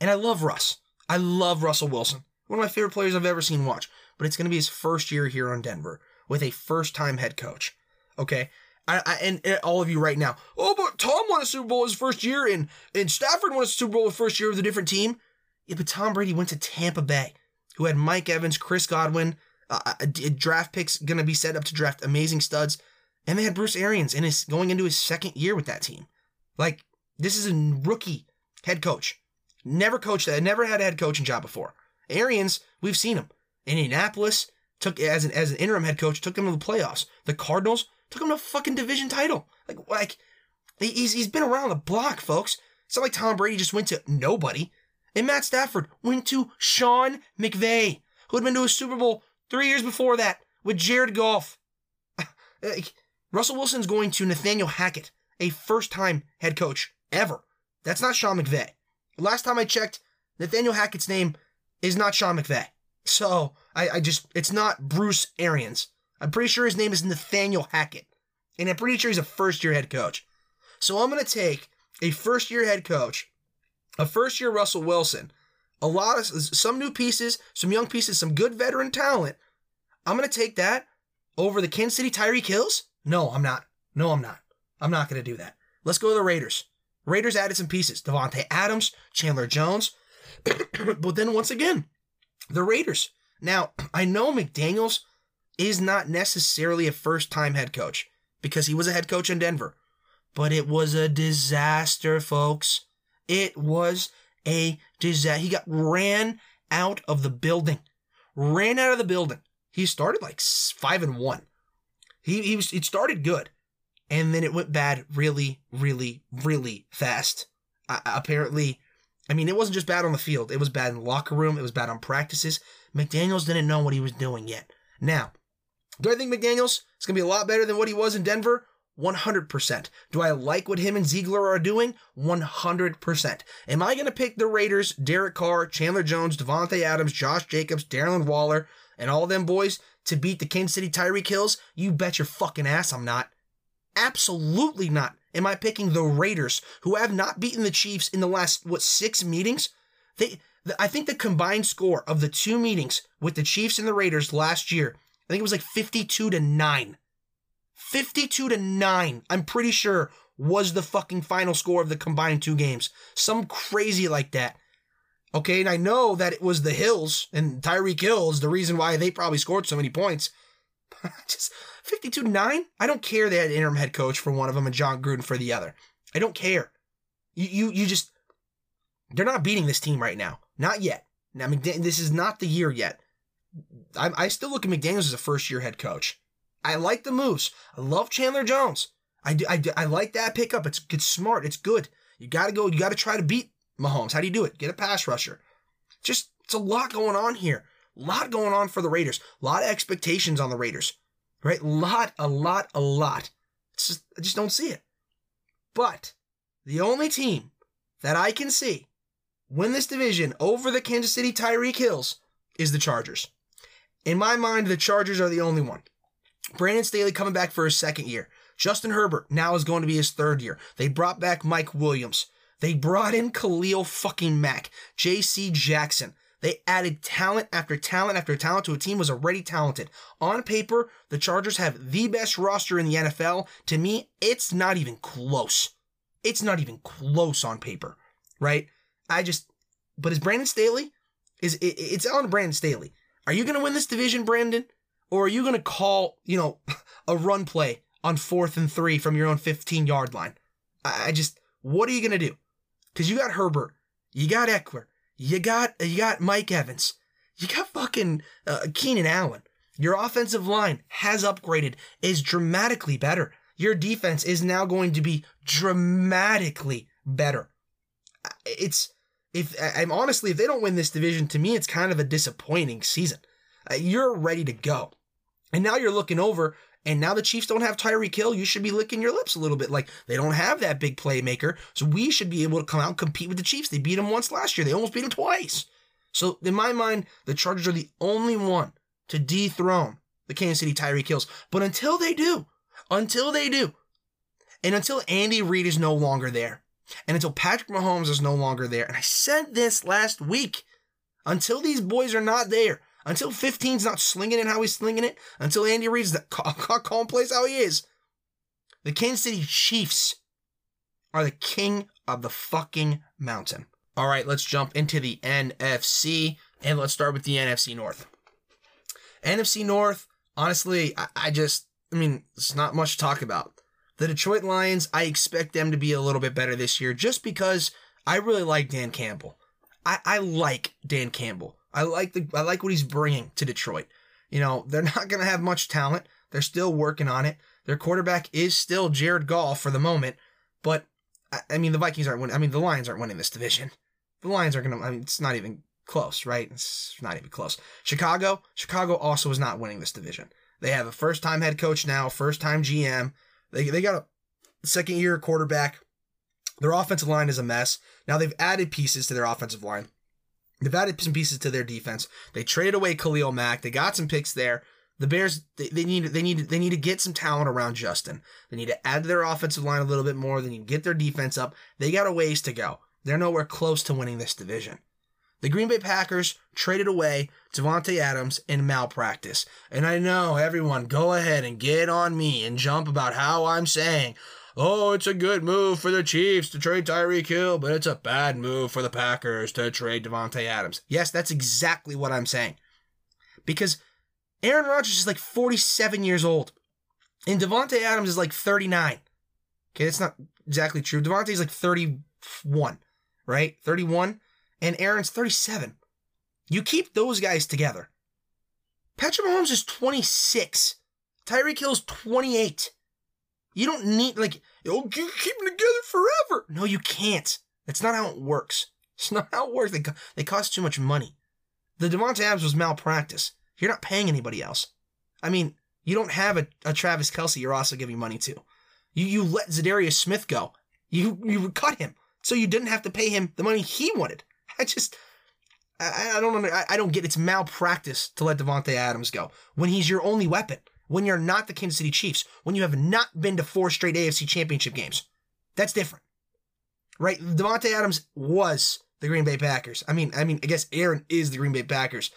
And I love Russ. I love Russell Wilson. One of my favorite players I've ever seen watch. But it's going to be his first year here on Denver with a first time head coach. Okay. I, I, and, and, all of you right now, oh, but Tom won a Super Bowl his first year, and, and Stafford won a Super Bowl his first year with a different team. Yeah, but Tom Brady went to Tampa Bay, who had Mike Evans, Chris Godwin, uh, uh a draft picks going to be set up to draft amazing studs, and they had Bruce Arians in his going into his second year with that team. Like this is a rookie head coach, never coached, that, never had a head coaching job before. Arians, we've seen him. In Indianapolis took as an as an interim head coach, took him to the playoffs. The Cardinals took him to a fucking division title. Like like he's he's been around the block, folks. It's not like Tom Brady just went to nobody. And Matt Stafford went to Sean McVay, who had been to a Super Bowl three years before that with Jared Goff. Russell Wilson's going to Nathaniel Hackett, a first time head coach ever. That's not Sean McVay. Last time I checked, Nathaniel Hackett's name is not Sean McVay. So I, I just, it's not Bruce Arians. I'm pretty sure his name is Nathaniel Hackett. And I'm pretty sure he's a first year head coach. So I'm going to take a first year head coach, a first year Russell Wilson, a lot of some new pieces, some young pieces, some good veteran talent. I'm going to take that over the Kansas City Tyreek Hills? No, I'm not. No, I'm not. I'm not going to do that. Let's go to the Raiders. Raiders added some pieces. Davante Adams, Chandler Jones. but then once again, the Raiders. Now, I know McDaniels is not necessarily a first time head coach because he was a head coach in Denver, but it was a disaster, folks. It was a disaster. He got ran out of the building. Ran out of the building. He started like five and one. He, he was, it started good and then it went bad really, really, really fast. Uh, apparently, I mean, it wasn't just bad on the field. It was bad in the locker room. It was bad on practices. McDaniels didn't know what he was doing yet. Now, do I think McDaniels is going to be a lot better than what he was in Denver? 100%. Do I like what him and Ziegler are doing? 100%. Am I going to pick the Raiders, Derek Carr, Chandler Jones, Davante Adams, Josh Jacobs, Darren Waller, and all them boys to beat the Kansas City Tyreek Hills? You bet your fucking ass I'm not. Absolutely not. Am I picking the Raiders, who have not beaten the Chiefs in the last, what, six meetings? They, I think the combined score of the two meetings with the Chiefs and the Raiders last year, I think it was like 52 to 9. 52 to 9, I'm pretty sure, was the fucking final score of the combined two games. Some crazy like that. Okay, and I know that it was the Hills and Tyreek Hill is the reason why they probably scored so many points. Just 52 9? I don't care they had interim head coach for one of them and Jon Gruden for the other. I don't care. You, you, you just, they're not beating this team right now. Not yet. Now, McDaniel, this is not the year yet. I, I still look at McDaniels as a first year head coach. I like the moves. I love Chandler Jones. I, do, I, do, I like that pickup. It's, it's smart. It's good. You got to go. You got to try to beat Mahomes. How do you do it? Get a pass rusher. Just, it's a lot going on here. A lot going on for the Raiders. A lot of expectations on the Raiders right? Lot, a lot, a lot. It's just, I just don't see it. But the only team that I can see win this division over the Kansas City Tyreek Hills is the Chargers. In my mind, the Chargers are the only one. Brandon Staley coming back for his second year. Justin Herbert now is going to be his third year. They brought back Mike Williams. They brought in Khalil fucking Mack, J.C. Jackson. They added talent after talent after talent to a team was already talented. On paper, the Chargers have the best roster in the NFL. To me, it's not even close. It's not even close on paper, right? I just, but is Brandon Staley, is it, it's on Brandon Staley. Are you going to win this division, Brandon? Or are you going to call, you know, a run play on fourth and three from your own 15 yard line? I, I just, what are you going to do? Because you got Herbert, you got Ekeler, you got you got Mike Evans, you got fucking uh, Keenan Allen. Your offensive line has upgraded, is dramatically better. Your defense is now going to be dramatically better. It's if I'm honestly, if they don't win this division, to me, it's kind of a disappointing season. Uh, you're ready to go, and now you're looking over and now the Chiefs don't have Tyreek Hill. You should be licking your lips a little bit. Like they don't have that big playmaker. So we should be able to come out and compete with the Chiefs. They beat them once last year. They almost beat them twice. So in my mind, the Chargers are the only one to dethrone the Kansas City Tyreek Hills. But until they do, until they do, and until Andy Reid is no longer there, and until Patrick Mahomes is no longer there, and I said this last week, until these boys are not there, until 15's not slinging it how he's slinging it, until Andy Reid's the calm place how he is, the Kansas City Chiefs are the king of the fucking mountain. All right, let's jump into the NFC and let's start with the NFC North. NFC North, honestly, I, I just, I mean, it's not much to talk about. The Detroit Lions, I expect them to be a little bit better this year just because I really like Dan Campbell. I, I like Dan Campbell. I like the I like what he's bringing to Detroit. You know, they're not going to have much talent. They're still working on it. Their quarterback is still Jared Goff for the moment, but I, mean the Vikings aren't winning. I mean the Lions aren't winning this division. The Lions are going to. I mean it's not even close, right? It's not even close. Chicago, Chicago also is not winning this division. They have a first time head coach now, first time GM. They they got a second year quarterback. Their offensive line is a mess. Now they've added pieces to their offensive line. They've added some pieces to their defense. They traded away Khalil Mack. They got some picks there. The Bears they, they need they need they need to get some talent around Justin. They need to add to their offensive line a little bit more. They need to get their defense up. They got a ways to go. They're nowhere close to winning this division. The Green Bay Packers traded away Davante Adams in malpractice. And I know everyone go ahead and get on me and jump about how I'm saying, oh, it's a good move for the Chiefs to trade Tyreek Hill, but it's a bad move for the Packers to trade Davante Adams. Yes, that's exactly what I'm saying. Because Aaron Rodgers is like 47 years old, and Davante Adams is like 39. Okay, that's not exactly true. Davante's like 31, right? 31, and Aaron's 37. You keep those guys together. Patrick Mahomes is 26. Tyreek Hill's 28. You don't need like you'll keep them together forever. No, you can't. That's not how it works. It's not how it works. They they cost too much money. The Davante Adams was malpractice. You're not paying anybody else. I mean, you don't have a, a Travis Kelce You're also giving money to. You you let Za'Darius Smith go. You you cut him so you didn't have to pay him the money he wanted. I just. I, I don't I, I don't get it's malpractice to let Davante Adams go when he's your only weapon when you're not the Kansas City Chiefs, when you have not been to four straight AFC championship games. That's different. Right? Davante Adams was the Green Bay Packers. I mean, I mean, I guess Aaron is the Green Bay Packers.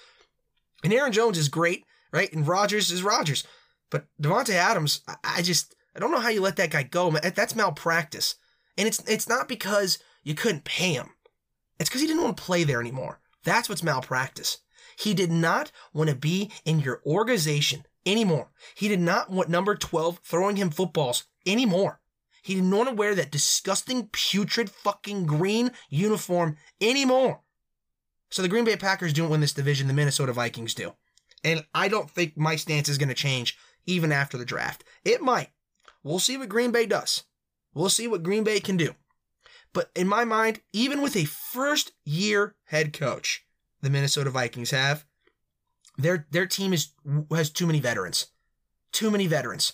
And Aaron Jones is great, right? And Rodgers is Rodgers. But Davante Adams, I just I don't know how you let that guy go. That's malpractice. And it's it's not because you couldn't pay him. It's because he didn't want to play there anymore. That's what's malpractice. He did not want to be in your organization anymore. He did not want number 12 throwing him footballs anymore. He didn't want to wear that disgusting, putrid fucking green uniform anymore. So the Green Bay Packers don't win this division, the Minnesota Vikings do. And I don't think my stance is going to change even after the draft. It might. We'll see what Green Bay does. We'll see what Green Bay can do. But in my mind, even with a first year head coach, the Minnesota Vikings have, their their team is has too many veterans, too many veterans.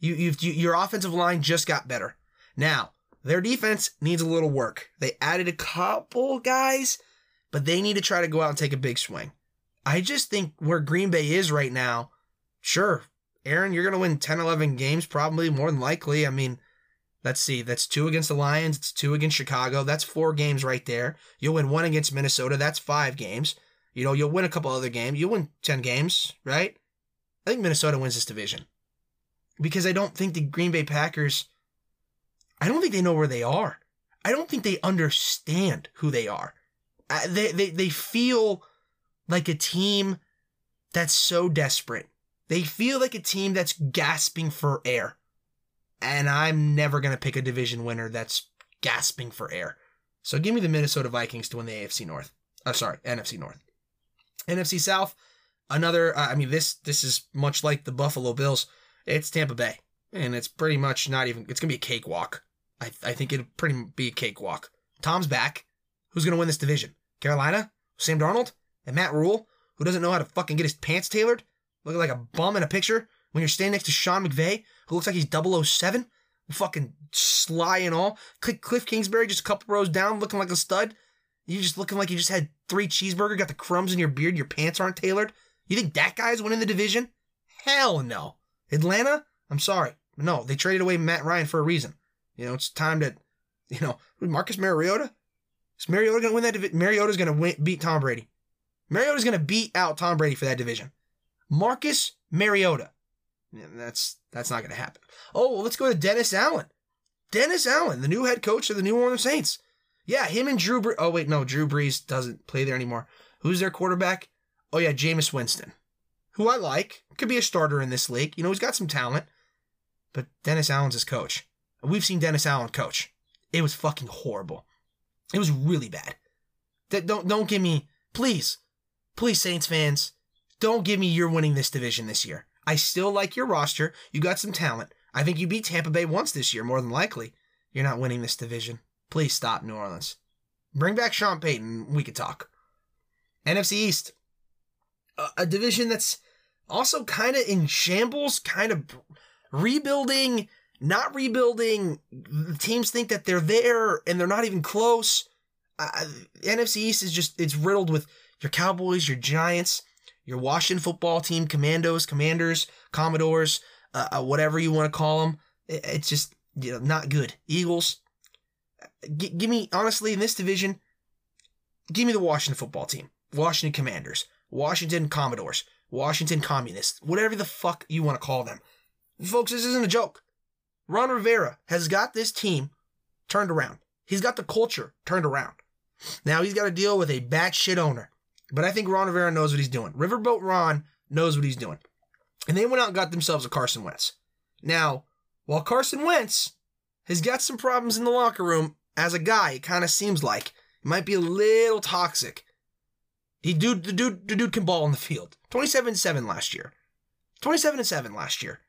You you your offensive line just got better. Now their defense needs a little work. They added a couple guys, but they need to try to go out and take a big swing. I just think where Green Bay is right now, sure, Aaron, you're going to win 10, 11 games, probably more than likely. I mean, let's see, that's two against the Lions, it's two against Chicago. That's four games right there. You'll win one against Minnesota, that's five games. You know, you'll win a couple other games. You'll win 10 games, right? I think Minnesota wins this division. Because I don't think the Green Bay Packers, I don't think they know where they are. I don't think they understand who they are. they, they, they feel like a team that's so desperate. They feel like a team that's gasping for air. And I'm never going to pick a division winner that's gasping for air. So give me the Minnesota Vikings to win the AFC North. Uh, sorry, NFC North. NFC South, another. Uh, I mean, this this is much like the Buffalo Bills. It's Tampa Bay, and it's pretty much not even. It's gonna be a cakewalk. I I think it'll pretty be a cakewalk. Tom's back. Who's gonna win this division? Carolina, Sam Darnold, and Matt Rhule, who doesn't know how to fucking get his pants tailored, looking like a bum in a picture when you're standing next to Sean McVay, who looks like he's 007, fucking sly and all. Cliff Kingsbury just a couple rows down, looking like a stud. You just looking like you just had three cheeseburger, got the crumbs in your beard, your pants aren't tailored. You think that guy's winning the division? Hell no. Atlanta? I'm sorry. No, they traded away Matt Ryan for a reason. You know, it's time to, you know, Marcus Mariota? Is Mariota going to win that division? Mariota's going to beat Tom Brady. Mariota's going to beat out Tom Brady for that division. Marcus Mariota. Yeah, that's that's not going to happen. Oh, well, let's go to Dennis Allen. Dennis Allen, the new head coach of the New Orleans Saints. Yeah, him and Drew. Bre- oh wait, no, Drew Brees doesn't play there anymore. Who's their quarterback? Oh yeah, Jameis Winston, who I like. Could be a starter in this league. You know, he's got some talent. But Dennis Allen's his coach. We've seen Dennis Allen coach. It was fucking horrible. It was really bad. That don't don't give me please, please Saints fans, don't give me you're winning this division this year. I still like your roster. You got some talent. I think you beat Tampa Bay once this year, more than likely. You're not winning this division. Please stop, New Orleans. Bring back Sean Payton. We could talk. NFC East, a, a division that's also kind of in shambles, kind of rebuilding, not rebuilding. Teams think that they're there and they're not even close. Uh, NFC East is just it's riddled with your Cowboys, your Giants, your Washington football team, Commandos, Commanders, Commodores, uh, uh, whatever you want to call them. It, it's just you know not good. Eagles. G- give me honestly in this division. Give me the Washington football team, Washington Commanders, Washington Commodores, Washington Communists, whatever the fuck you want to call them. Folks, this isn't a joke. Ron Rivera has got this team turned around. He's got the culture turned around. Now he's got to deal with a batshit owner. But I think Ron Rivera knows what he's doing. Riverboat Ron knows what he's doing. And they went out and got themselves a Carson Wentz. Now, while Carson Wentz has got some problems in the locker room, as a guy, it kind of seems like he might be a little toxic. He dude, the dude, the dude can ball on the field. 27-7 last year. 27-7 last year.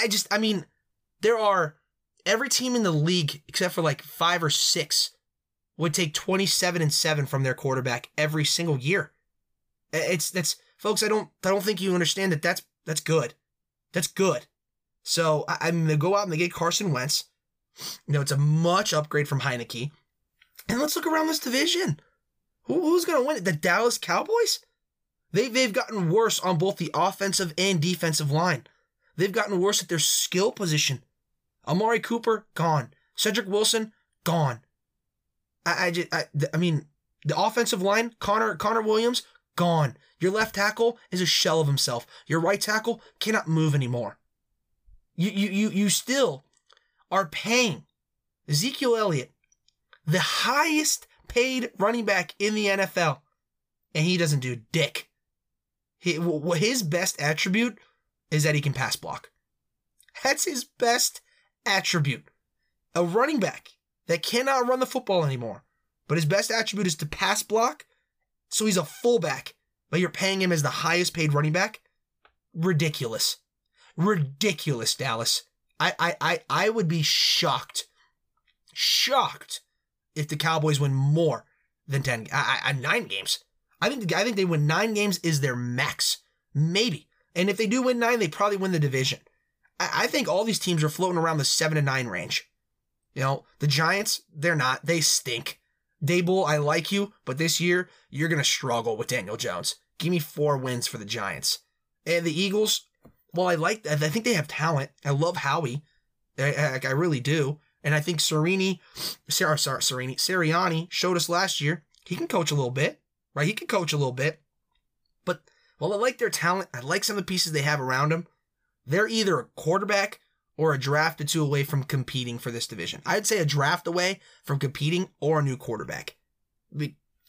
I just, I mean, there are every team in the league except for like five or six would take 27 and 7 from their quarterback every single year. It's that's folks, I don't I don't think you understand that that's that's good. That's good. So I, mean they go out and they get Carson Wentz. You know, it's a much upgrade from Heinicke. And let's look around this division. Who, who's gonna win it? The Dallas Cowboys? They they've gotten worse on both the offensive and defensive line. They've gotten worse at their skill position. Amari Cooper, gone. Cedric Wilson, gone. I, I just, I, I mean, the offensive line, Connor, Connor Williams, gone. Your left tackle is a shell of himself. Your right tackle cannot move anymore. You, you, you, you still are paying Ezekiel Elliott, the highest paid running back in the NFL, and he doesn't do dick. His best attribute is that he can pass block. That's his best attribute. A running back that cannot run the football anymore, but his best attribute is to pass block. So he's a fullback, but you're paying him as the highest paid running back. Ridiculous. Ridiculous, Dallas. I, I, I, I would be shocked, shocked if the Cowboys win more than 10, I, I, nine games. I think, I think they win nine games is their max. Maybe. And if they do win nine, they probably win the division. I, I think all these teams are floating around the seven to nine range. You know, the Giants, they're not. They stink. Daboll, I like you, but this year you're gonna struggle with Daniel Jones. Give me four wins for the Giants. And the Eagles, well, I like. That I think they have talent. I love Howie. I, I, I really do. And I think Serini, Sarah, sorry, Serini, Sirianni showed us last year he can coach a little bit, right? He can coach a little bit. But while I like their talent, I like some of the pieces they have around them. They're either a quarterback or a draft or two away from competing for this division. I'd say a draft away from competing or a new quarterback.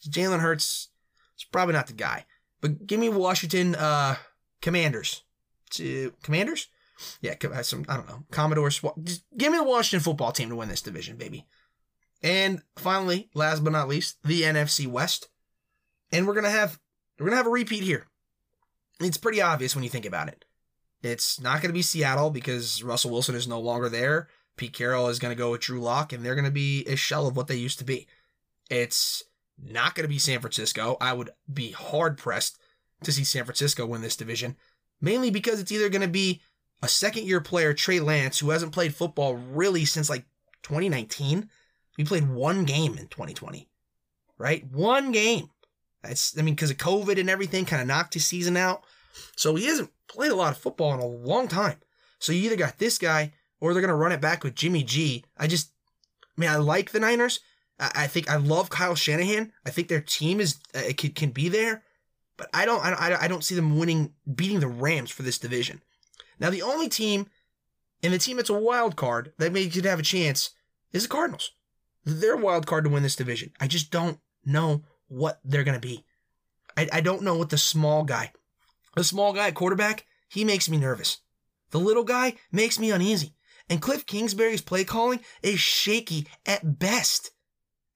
Jalen Hurts, is probably not the guy. But give me Washington uh, Commanders. Uh, commanders? Yeah, some I don't know Commodores. Just give me the Washington football team to win this division, baby. And finally, last but not least, the NFC West. And we're gonna have we're gonna have a repeat here. It's pretty obvious when you think about it. It's not gonna be Seattle because Russell Wilson is no longer there. Pete Carroll is gonna go with Drew Lock, and they're gonna be a shell of what they used to be. It's not gonna be San Francisco. I would be hard pressed to see San Francisco win this division, mainly because it's either gonna be a second year player, Trey Lance, who hasn't played football really since like 2019. We played one game in 2020, right? One game. That's, I mean, because of COVID and everything kind of knocked his season out. So he hasn't played a lot of football in a long time. So you either got this guy or they're going to run it back with Jimmy G. I just, I mean, I like the Niners. I, I think I love Kyle Shanahan. I think their team is, uh, it can, can be there. But I don't, I, don't, I don't see them winning, beating the Rams for this division. Now, the only team and the team that's a wild card that maybe could have a chance is the Cardinals. They're a wild card to win this division. I just don't know what they're going to be. I, I don't know what the small guy, the small guy quarterback, he makes me nervous. The little guy makes me uneasy. And Cliff Kingsbury's play calling is shaky at best.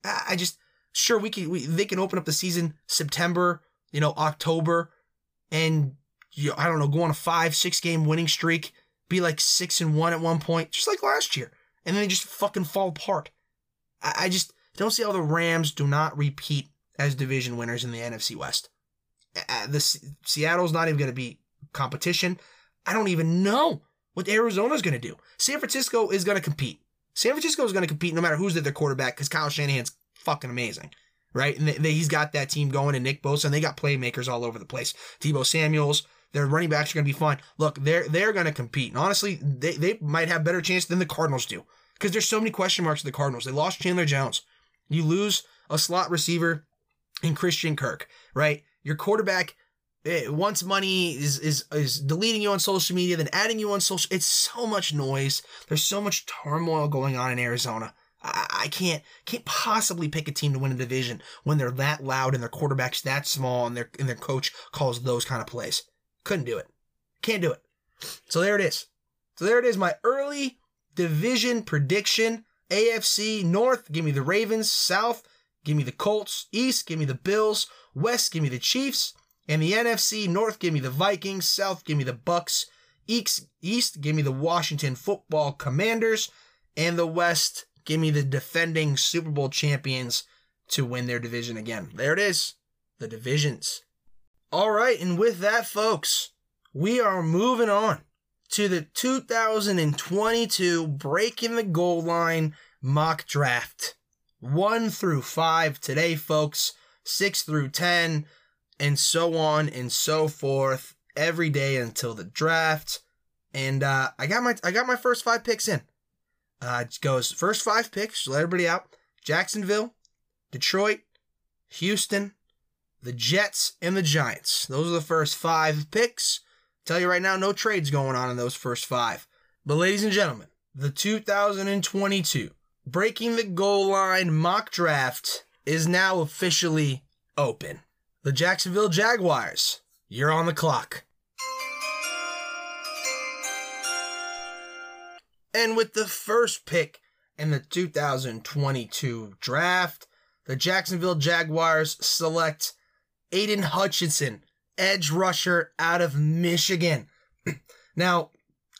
I, I just, sure, we can, we, they can open up the season September, you know, October, and, you I don't know, go on a five, six game winning streak, be like six and one at one point, just like last year. And then they just fucking fall apart. I, I just don't see how the Rams do not repeat as division winners in the NFC West. The Seattle's not even going to be competition. I don't even know what Arizona's going to do. San Francisco is going to compete. San Francisco is going to compete no matter who's their quarterback because Kyle Shanahan's fucking amazing, right? And he's got that team going and Nick Bosa, and they got playmakers all over the place. Deebo Samuels, their running backs are going to be fine. Look, they're they're going to compete. And honestly, they, they might have better chance than the Cardinals do because there's so many question marks with the Cardinals. They lost Chandler Jones. You lose a slot receiver in Christian Kirk, right? Your quarterback it, eh, once money is is is deleting you on social media, then adding you on social. It's so much noise. There's so much turmoil going on in Arizona. I, can't can't possibly pick a team to win a division when they're that loud and their quarterback's that small and their and their coach calls those kind of plays. Couldn't do it. Can't do it. So there it is. So there it is. My early division prediction. AFC North, give me the Ravens. South, give me the Colts. East, give me the Bills. West, give me the Chiefs. And the NFC North, give me the Vikings. South, give me the Bucs. East, East, give me the Washington Football Commanders. And the West, give me the defending Super Bowl champions to win their division again. There it is. The divisions. All right, and with that, folks, we are moving on to the 2022 Breaking the Goal Line mock draft. 1 through 5 today, folks. 6 through 10, and so on and so forth every day until the draft. And uh, I got my I got my first five picks in. Uh, it goes first five picks. Let everybody out: Jacksonville, Detroit, Houston, the Jets, and the Giants. Those are the first five picks. Tell you right now, no trades going on in those first five. But ladies and gentlemen, the 2022 Breaking the Goal Line mock draft is now officially open. The Jacksonville Jaguars, you're on the clock. And with the first pick in the 2022 draft, the Jacksonville Jaguars select Aidan Hutchinson, edge rusher out of Michigan. now,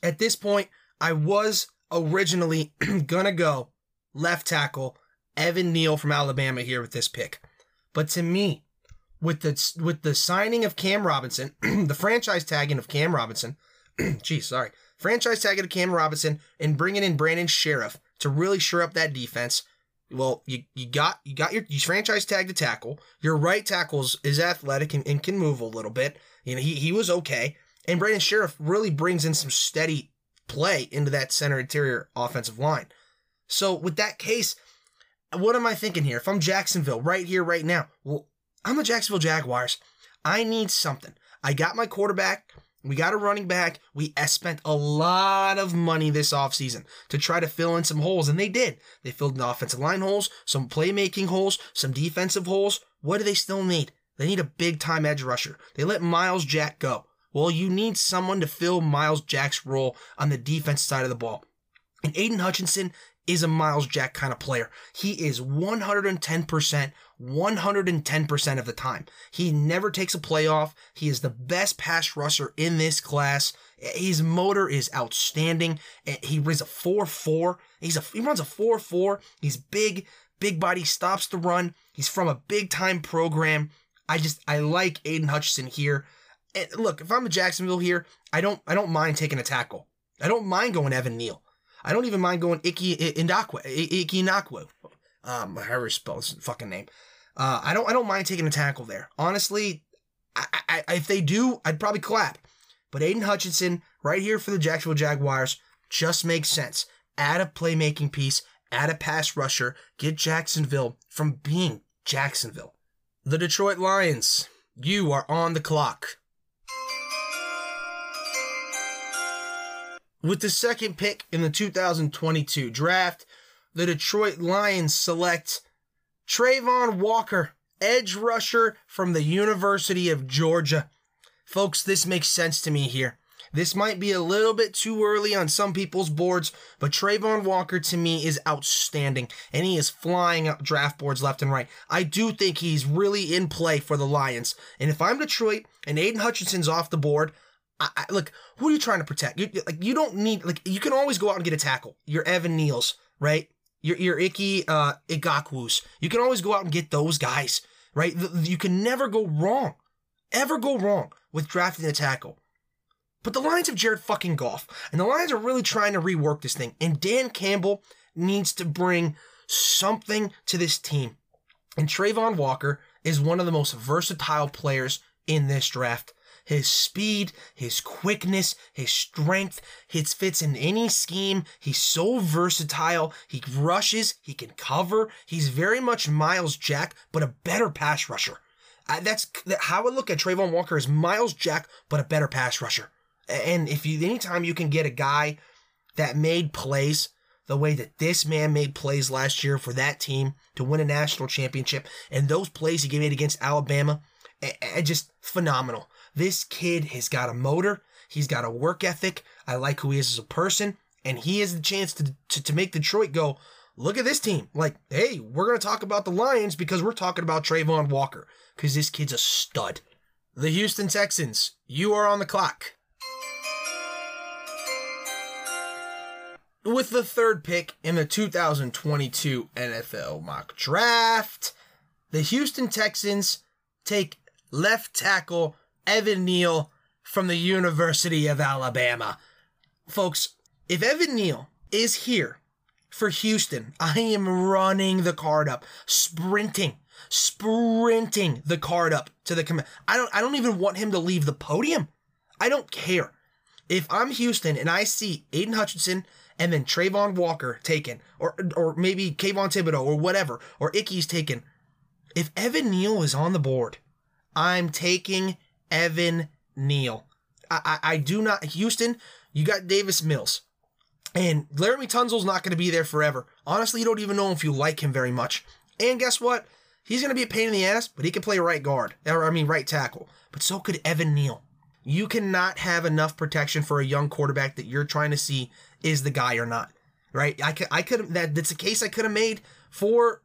at this point, I was originally gonna go left tackle Evan Neal from Alabama here with this pick. But to me, with the with the signing of Cam Robinson, the franchise tagging of Cam Robinson, geez, sorry, franchise tagging of Cam Robinson, and bringing in Brandon Scherff to really shore up that defense. Well, you, you got you got your you franchise tag to tackle. Your right tackle is athletic and, and can move a little bit. You know, he, he was okay. And Brandon Scherff really brings in some steady play into that center interior offensive line. So with that case, what am I thinking here? If I'm Jacksonville right here, right now, well, I'm the Jacksonville Jaguars. I need something. I got my quarterback. We got a running back. We spent a lot of money this offseason to try to fill in some holes, and they did. They filled in the offensive line holes, some playmaking holes, some defensive holes. What do they still need? They need a big time edge rusher. They let Myles Jack go. Well, you need someone to fill Myles Jack's role on the defense side of the ball. And Aidan Hutchinson is a Myles Jack kind of player. He is 110%, 110% of the time. He never takes a playoff. He is the best pass rusher in this class. His motor is outstanding. He runs a 4-4. He's a, he runs a 4-4. He's big, big body, stops the run. He's from a big time program. I just, I like Aidan Hutchinson here. And look, if I'm a Jacksonville here, I don't, I don't mind taking a tackle. I don't mind going Evan Neal. I don't even mind going Ickey Indakwe, Ickey Inakwu. Um, however you spell his fucking name. Uh, I don't, I don't mind taking a tackle there. Honestly, I, I, if they do, I'd probably clap. But Aidan Hutchinson, right here for the Jacksonville Jaguars, just makes sense. Add a playmaking piece, add a pass rusher, get Jacksonville from being Jacksonville. The Detroit Lions, you are on the clock. With the second pick in the 2022 draft, the Detroit Lions select Travon Walker, edge rusher from the University of Georgia. Folks, this makes sense to me here. This might be a little bit too early on some people's boards, but Travon Walker to me is outstanding, and he is flying up draft boards left and right. I do think he's really in play for the Lions. And if I'm Detroit and Aidan Hutchinson's off the board, I, I, look, who are you trying to protect? You, like, you don't need like you can always go out and get a tackle. You're Evan Neals, right? Your your Ickey uh, Igakwus. You can always go out and get those guys, right? You can never go wrong, ever go wrong with drafting a tackle. But the Lions have Jared fucking Goff, and the Lions are really trying to rework this thing. And Dan Campbell needs to bring something to this team. And Travon Walker is one of the most versatile players in this draft his speed, his quickness, his strength. He fits in any scheme. He's so versatile. He rushes, he can cover. He's very much Myles Jack, but a better pass rusher. Uh, that's how I look at Travon Walker as Myles Jack, but a better pass rusher. And if you, anytime you can get a guy that made plays the way that this man made plays last year for that team to win a national championship, and those plays he gave made against Alabama, just phenomenal. This kid has got a motor. He's got a work ethic. I like who he is as a person. And he has the chance to, to, to make Detroit go, look at this team. Like, hey, we're going to talk about the Lions because we're talking about Travon Walker because this kid's a stud. The Houston Texans, you are on the clock. With the third pick in the 2022 NFL mock draft, the Houston Texans take left tackle Evan Neal from the University of Alabama. Folks, if Evan Neal is here for Houston, I am running the card up, sprinting, sprinting the card up to the command. I don't I don't even want him to leave the podium. I don't care. If I'm Houston and I see Aidan Hutchinson and then Travon Walker taken, or or maybe Kayvon Thibodeaux or whatever, or Ickey's taken, if Evan Neal is on the board, I'm taking Evan Neal. I, I, I do not. Houston, you got Davis Mills. And Laremy Tunsil's not going to be there forever. Honestly, you don't even know if you like him very much. And guess what? He's going to be a pain in the ass, but he can play right guard. Or, I mean, right tackle. But so could Evan Neal. You cannot have enough protection for a young quarterback that you're trying to see is the guy or not. Right? I could, I could that that's a case I could have made for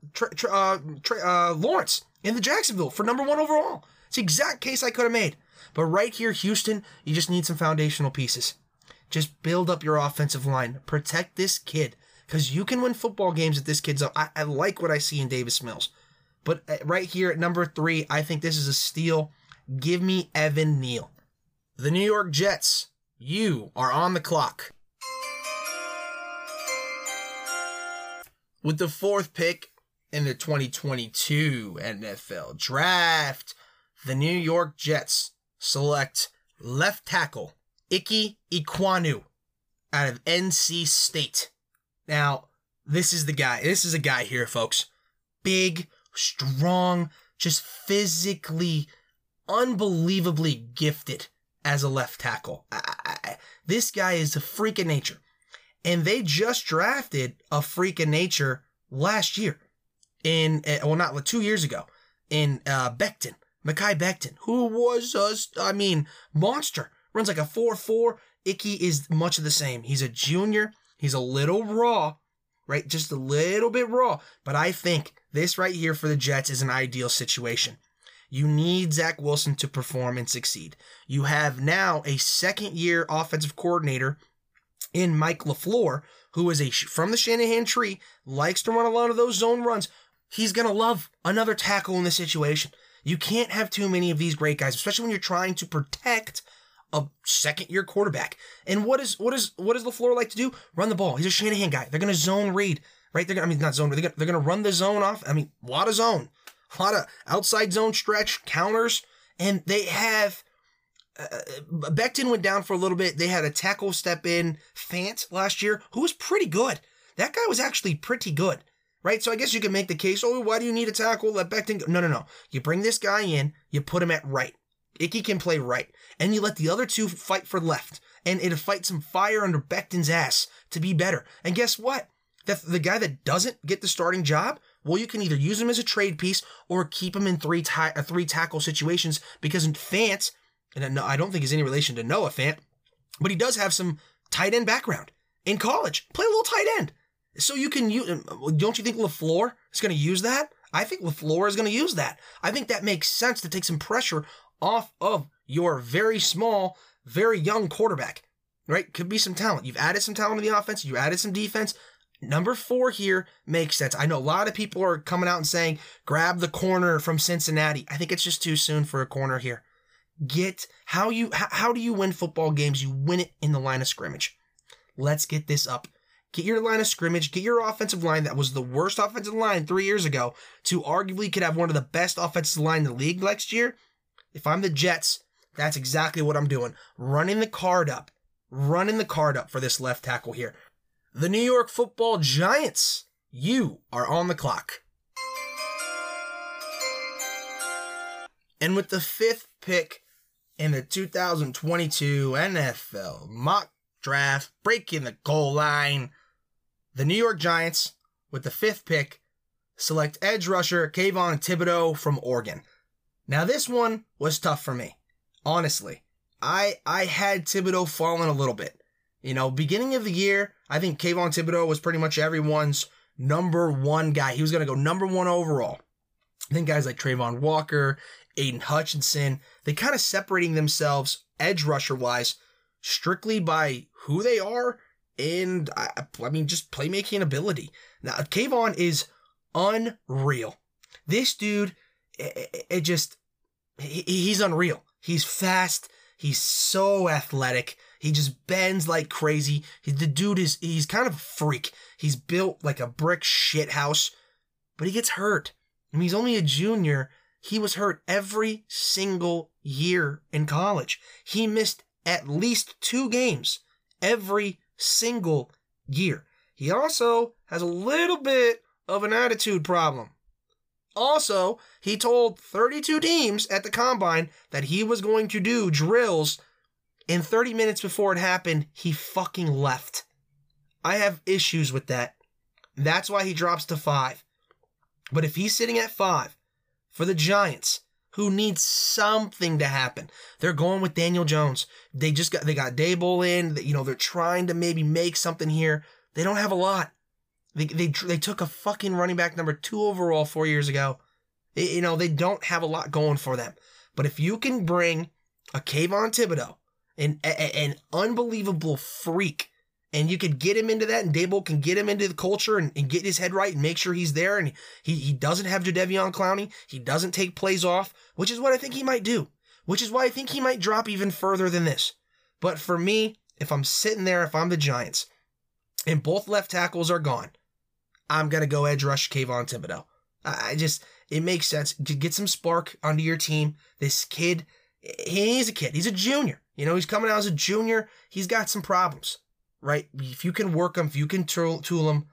uh, uh, Lawrence in the Jacksonville for number one overall. It's the exact case I could have made. But right here, Houston, you just need some foundational pieces. Just build up your offensive line. Protect this kid. Because you can win football games if this kid's up. I, I like what I see in Davis Mills. But uh, right here at number three, I think this is a steal. Give me Evan Neal. The New York Jets, you are on the clock. With the fourth pick in the 2022 NFL Draft, the New York Jets select left tackle Ickey Ekwonu out of NC State. Now, this is the guy. This is a guy here, folks. Big, strong, just physically, unbelievably gifted as a left tackle. I, I, this guy is a freak of nature. And they just drafted a freak of nature last year in, eh, well, not two years ago in uh, Becton. Mekhi Becton, who was a, I mean, monster, runs like a 4-4. Ickey is much of the same. He's a junior. He's a little raw, right? Just a little bit raw. But I think this right here for the Jets is an ideal situation. You need Zach Wilson to perform and succeed. You have now a second year offensive coordinator in Mike LaFleur, who is a from the Shanahan tree, likes to run a lot of those zone runs. He's going to love another tackle in this situation. You can't have too many of these great guys, especially when you're trying to protect a second year quarterback. And what is what is what does LaFleur like to do? Run the ball. He's a Shanahan guy. They're to zone read, right? They're going I mean not zone, they're going they're to run the zone off. I mean, a lot of zone a lot of outside zone stretch counters, and they have. Uh, Becton went down for a little bit. They had a tackle step in Fant last year, who was pretty good. That guy was actually pretty good, right? So I guess you can make the case. Oh, why do you need a tackle? Let Becton go. No, no, no. You bring this guy in. You put him at right. Ickey can play right, and you let the other two fight for left, and it'll fight some fire under Becton's ass to be better. And guess what? The, the guy that doesn't get the starting job well, you can either use him as a trade piece or keep him in three ta- uh, three tackle situations because Fant, and I don't think he's any relation to Noah Fant, but he does have some tight end background in college. Play a little tight end, so you can use. Um, don't you think Lafleur is going to use that? I think Lafleur is going to use that. I think that makes sense to take some pressure off of your very small, very young quarterback. Right? Could be some talent. You've added some talent to the offense. You added some defense. Number four here makes sense. I know a lot of people are coming out and saying, grab the corner from Cincinnati. I think it's just too soon for a corner here. Get how you how do you win football games? You win it in the line of scrimmage. Let's get this up. Get your line of scrimmage, get your offensive line that was the worst offensive line three years ago to arguably could have one of the best offensive line in the league next year. If I'm the Jets, that's exactly what I'm doing. Running the card up. Running the card up for this left tackle here the New York football giants. You are on the clock. And with the fifth pick in the 2022 NFL mock draft, breaking the goal line, the New York Giants, with the fifth pick, select edge rusher Kayvon Thibodeaux from Oregon. Now, this one was tough for me. Honestly, I I had Thibodeaux falling a little bit. You know, beginning of the year, I think Kayvon Thibodeaux was pretty much everyone's number one guy. He was going to go number one overall. I think guys like Travon Walker, Aidan Hutchinson, they kind of separating themselves edge rusher wise strictly by who they are and I, I mean just playmaking ability. Now Kayvon is unreal. This dude, it, it just he, he's unreal. He's fast. He's so athletic. He just bends like crazy. He, the dude is, he's kind of a freak. He's built like a brick shit house, but he gets hurt. I mean, he's only a junior. He was hurt every single year in college. He missed at least two games every single year. He also has a little bit of an attitude problem. Also, he told 32 teams at the combine that he was going to do drills and 30 minutes before it happened, he fucking left. I have issues with that. That's why he drops to five. But if he's sitting at five for the Giants, who needs something to happen, they're going with Daniel Jones. They just got they got Daboll in. You know they're trying to maybe make something here. They don't have a lot. They they they took a fucking running back number two overall four years ago. You know they don't have a lot going for them. But if you can bring a Kayvon Thibodeaux an, an unbelievable freak. And you could get him into that, and Daboll can get him into the culture and, and get his head right and make sure he's there. And he, he doesn't have Jadeveon Clowney. He doesn't take plays off, which is what I think he might do, which is why I think he might drop even further than this. But for me, if I'm sitting there, if I'm the Giants, and both left tackles are gone, I'm going to go edge rush Kayvon Thibodeaux. I just, it makes sense to get some spark onto your team. This kid, he's a kid. He's a junior. You know, he's coming out as a junior. He's got some problems, right? If you can work him, if you can tool, tool him,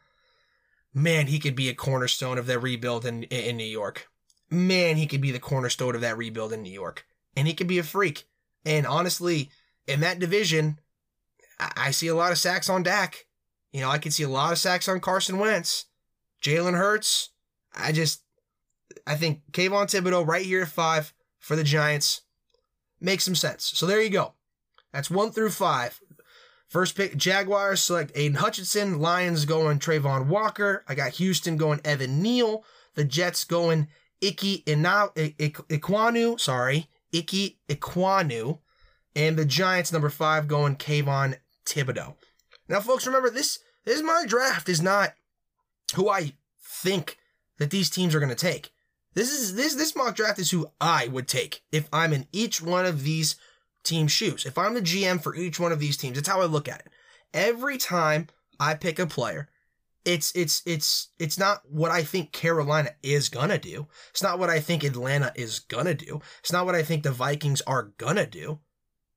man, he could be a cornerstone of that rebuild in, in New York. Man, he could be the cornerstone of that rebuild in New York. And he could be a freak. And honestly, in that division, I see a lot of sacks on Dak. You know, I could see a lot of sacks on Carson Wentz. Jalen Hurts. I just, I think Kayvon Thibodeaux right here at five for the Giants makes some sense. So there you go. That's one through five. First pick, Jaguars select Aidan Hutchinson. Lions going Travon Walker. I got Houston going Evan Neal. The Jets going Ickey Ekwonu. Sorry, Ickey Ekwonu. And the Giants, number five, going Kayvon Thibodeaux. Now, folks, remember this. This my draft is not who I think that these teams are going to take. This is this this mock draft is who I would take if I'm in each one of these team shoes. If I'm the GM for each one of these teams, it's how I look at it. Every time I pick a player, it's it's it's it's not what I think Carolina is gonna do. It's not what I think Atlanta is gonna do. It's not what I think the Vikings are gonna do.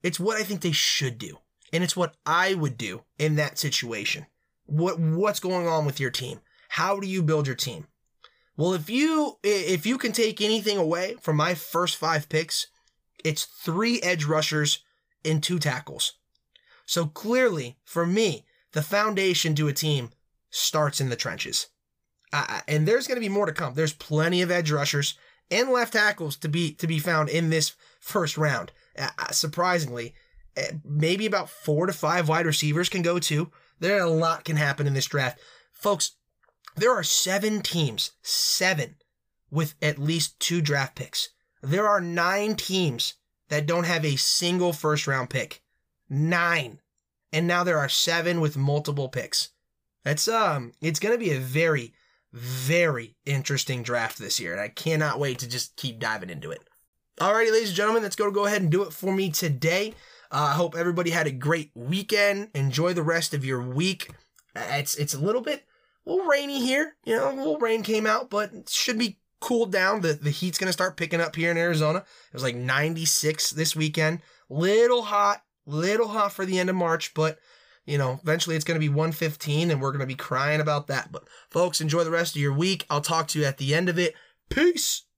It's what I think they should do. And it's what I would do in that situation. What what's going on with your team? How do you build your team? Well, if you if you can take anything away from my first 5 picks, it's three edge rushers and two tackles. So clearly, for me, the foundation to a team starts in the trenches. Uh, and there's going to be more to come. There's plenty of edge rushers and left tackles to be to be found in this first round. Uh, surprisingly, maybe about four to five wide receivers can go too. There a lot can happen in this draft, folks. There are seven teams, seven, with at least two draft picks. There are nine teams that don't have a single first round pick. Nine. And now there are seven with multiple picks. That's um it's gonna be a very, very interesting draft this year, and I cannot wait to just keep diving into it. Alrighty, ladies and gentlemen, let's go go ahead and do it for me today. Uh, I hope everybody had a great weekend. Enjoy the rest of your week. Uh, it's it's a little bit a little rainy here. You know, a little rain came out, but it should be cooled down. The the heat's gonna start picking up here in Arizona. It was like 96 this weekend. Little hot, little hot for the end of March, but you know, eventually it's gonna be 115 and we're gonna be crying about that. But folks, enjoy the rest of your week. I'll talk to you at the end of it. Peace.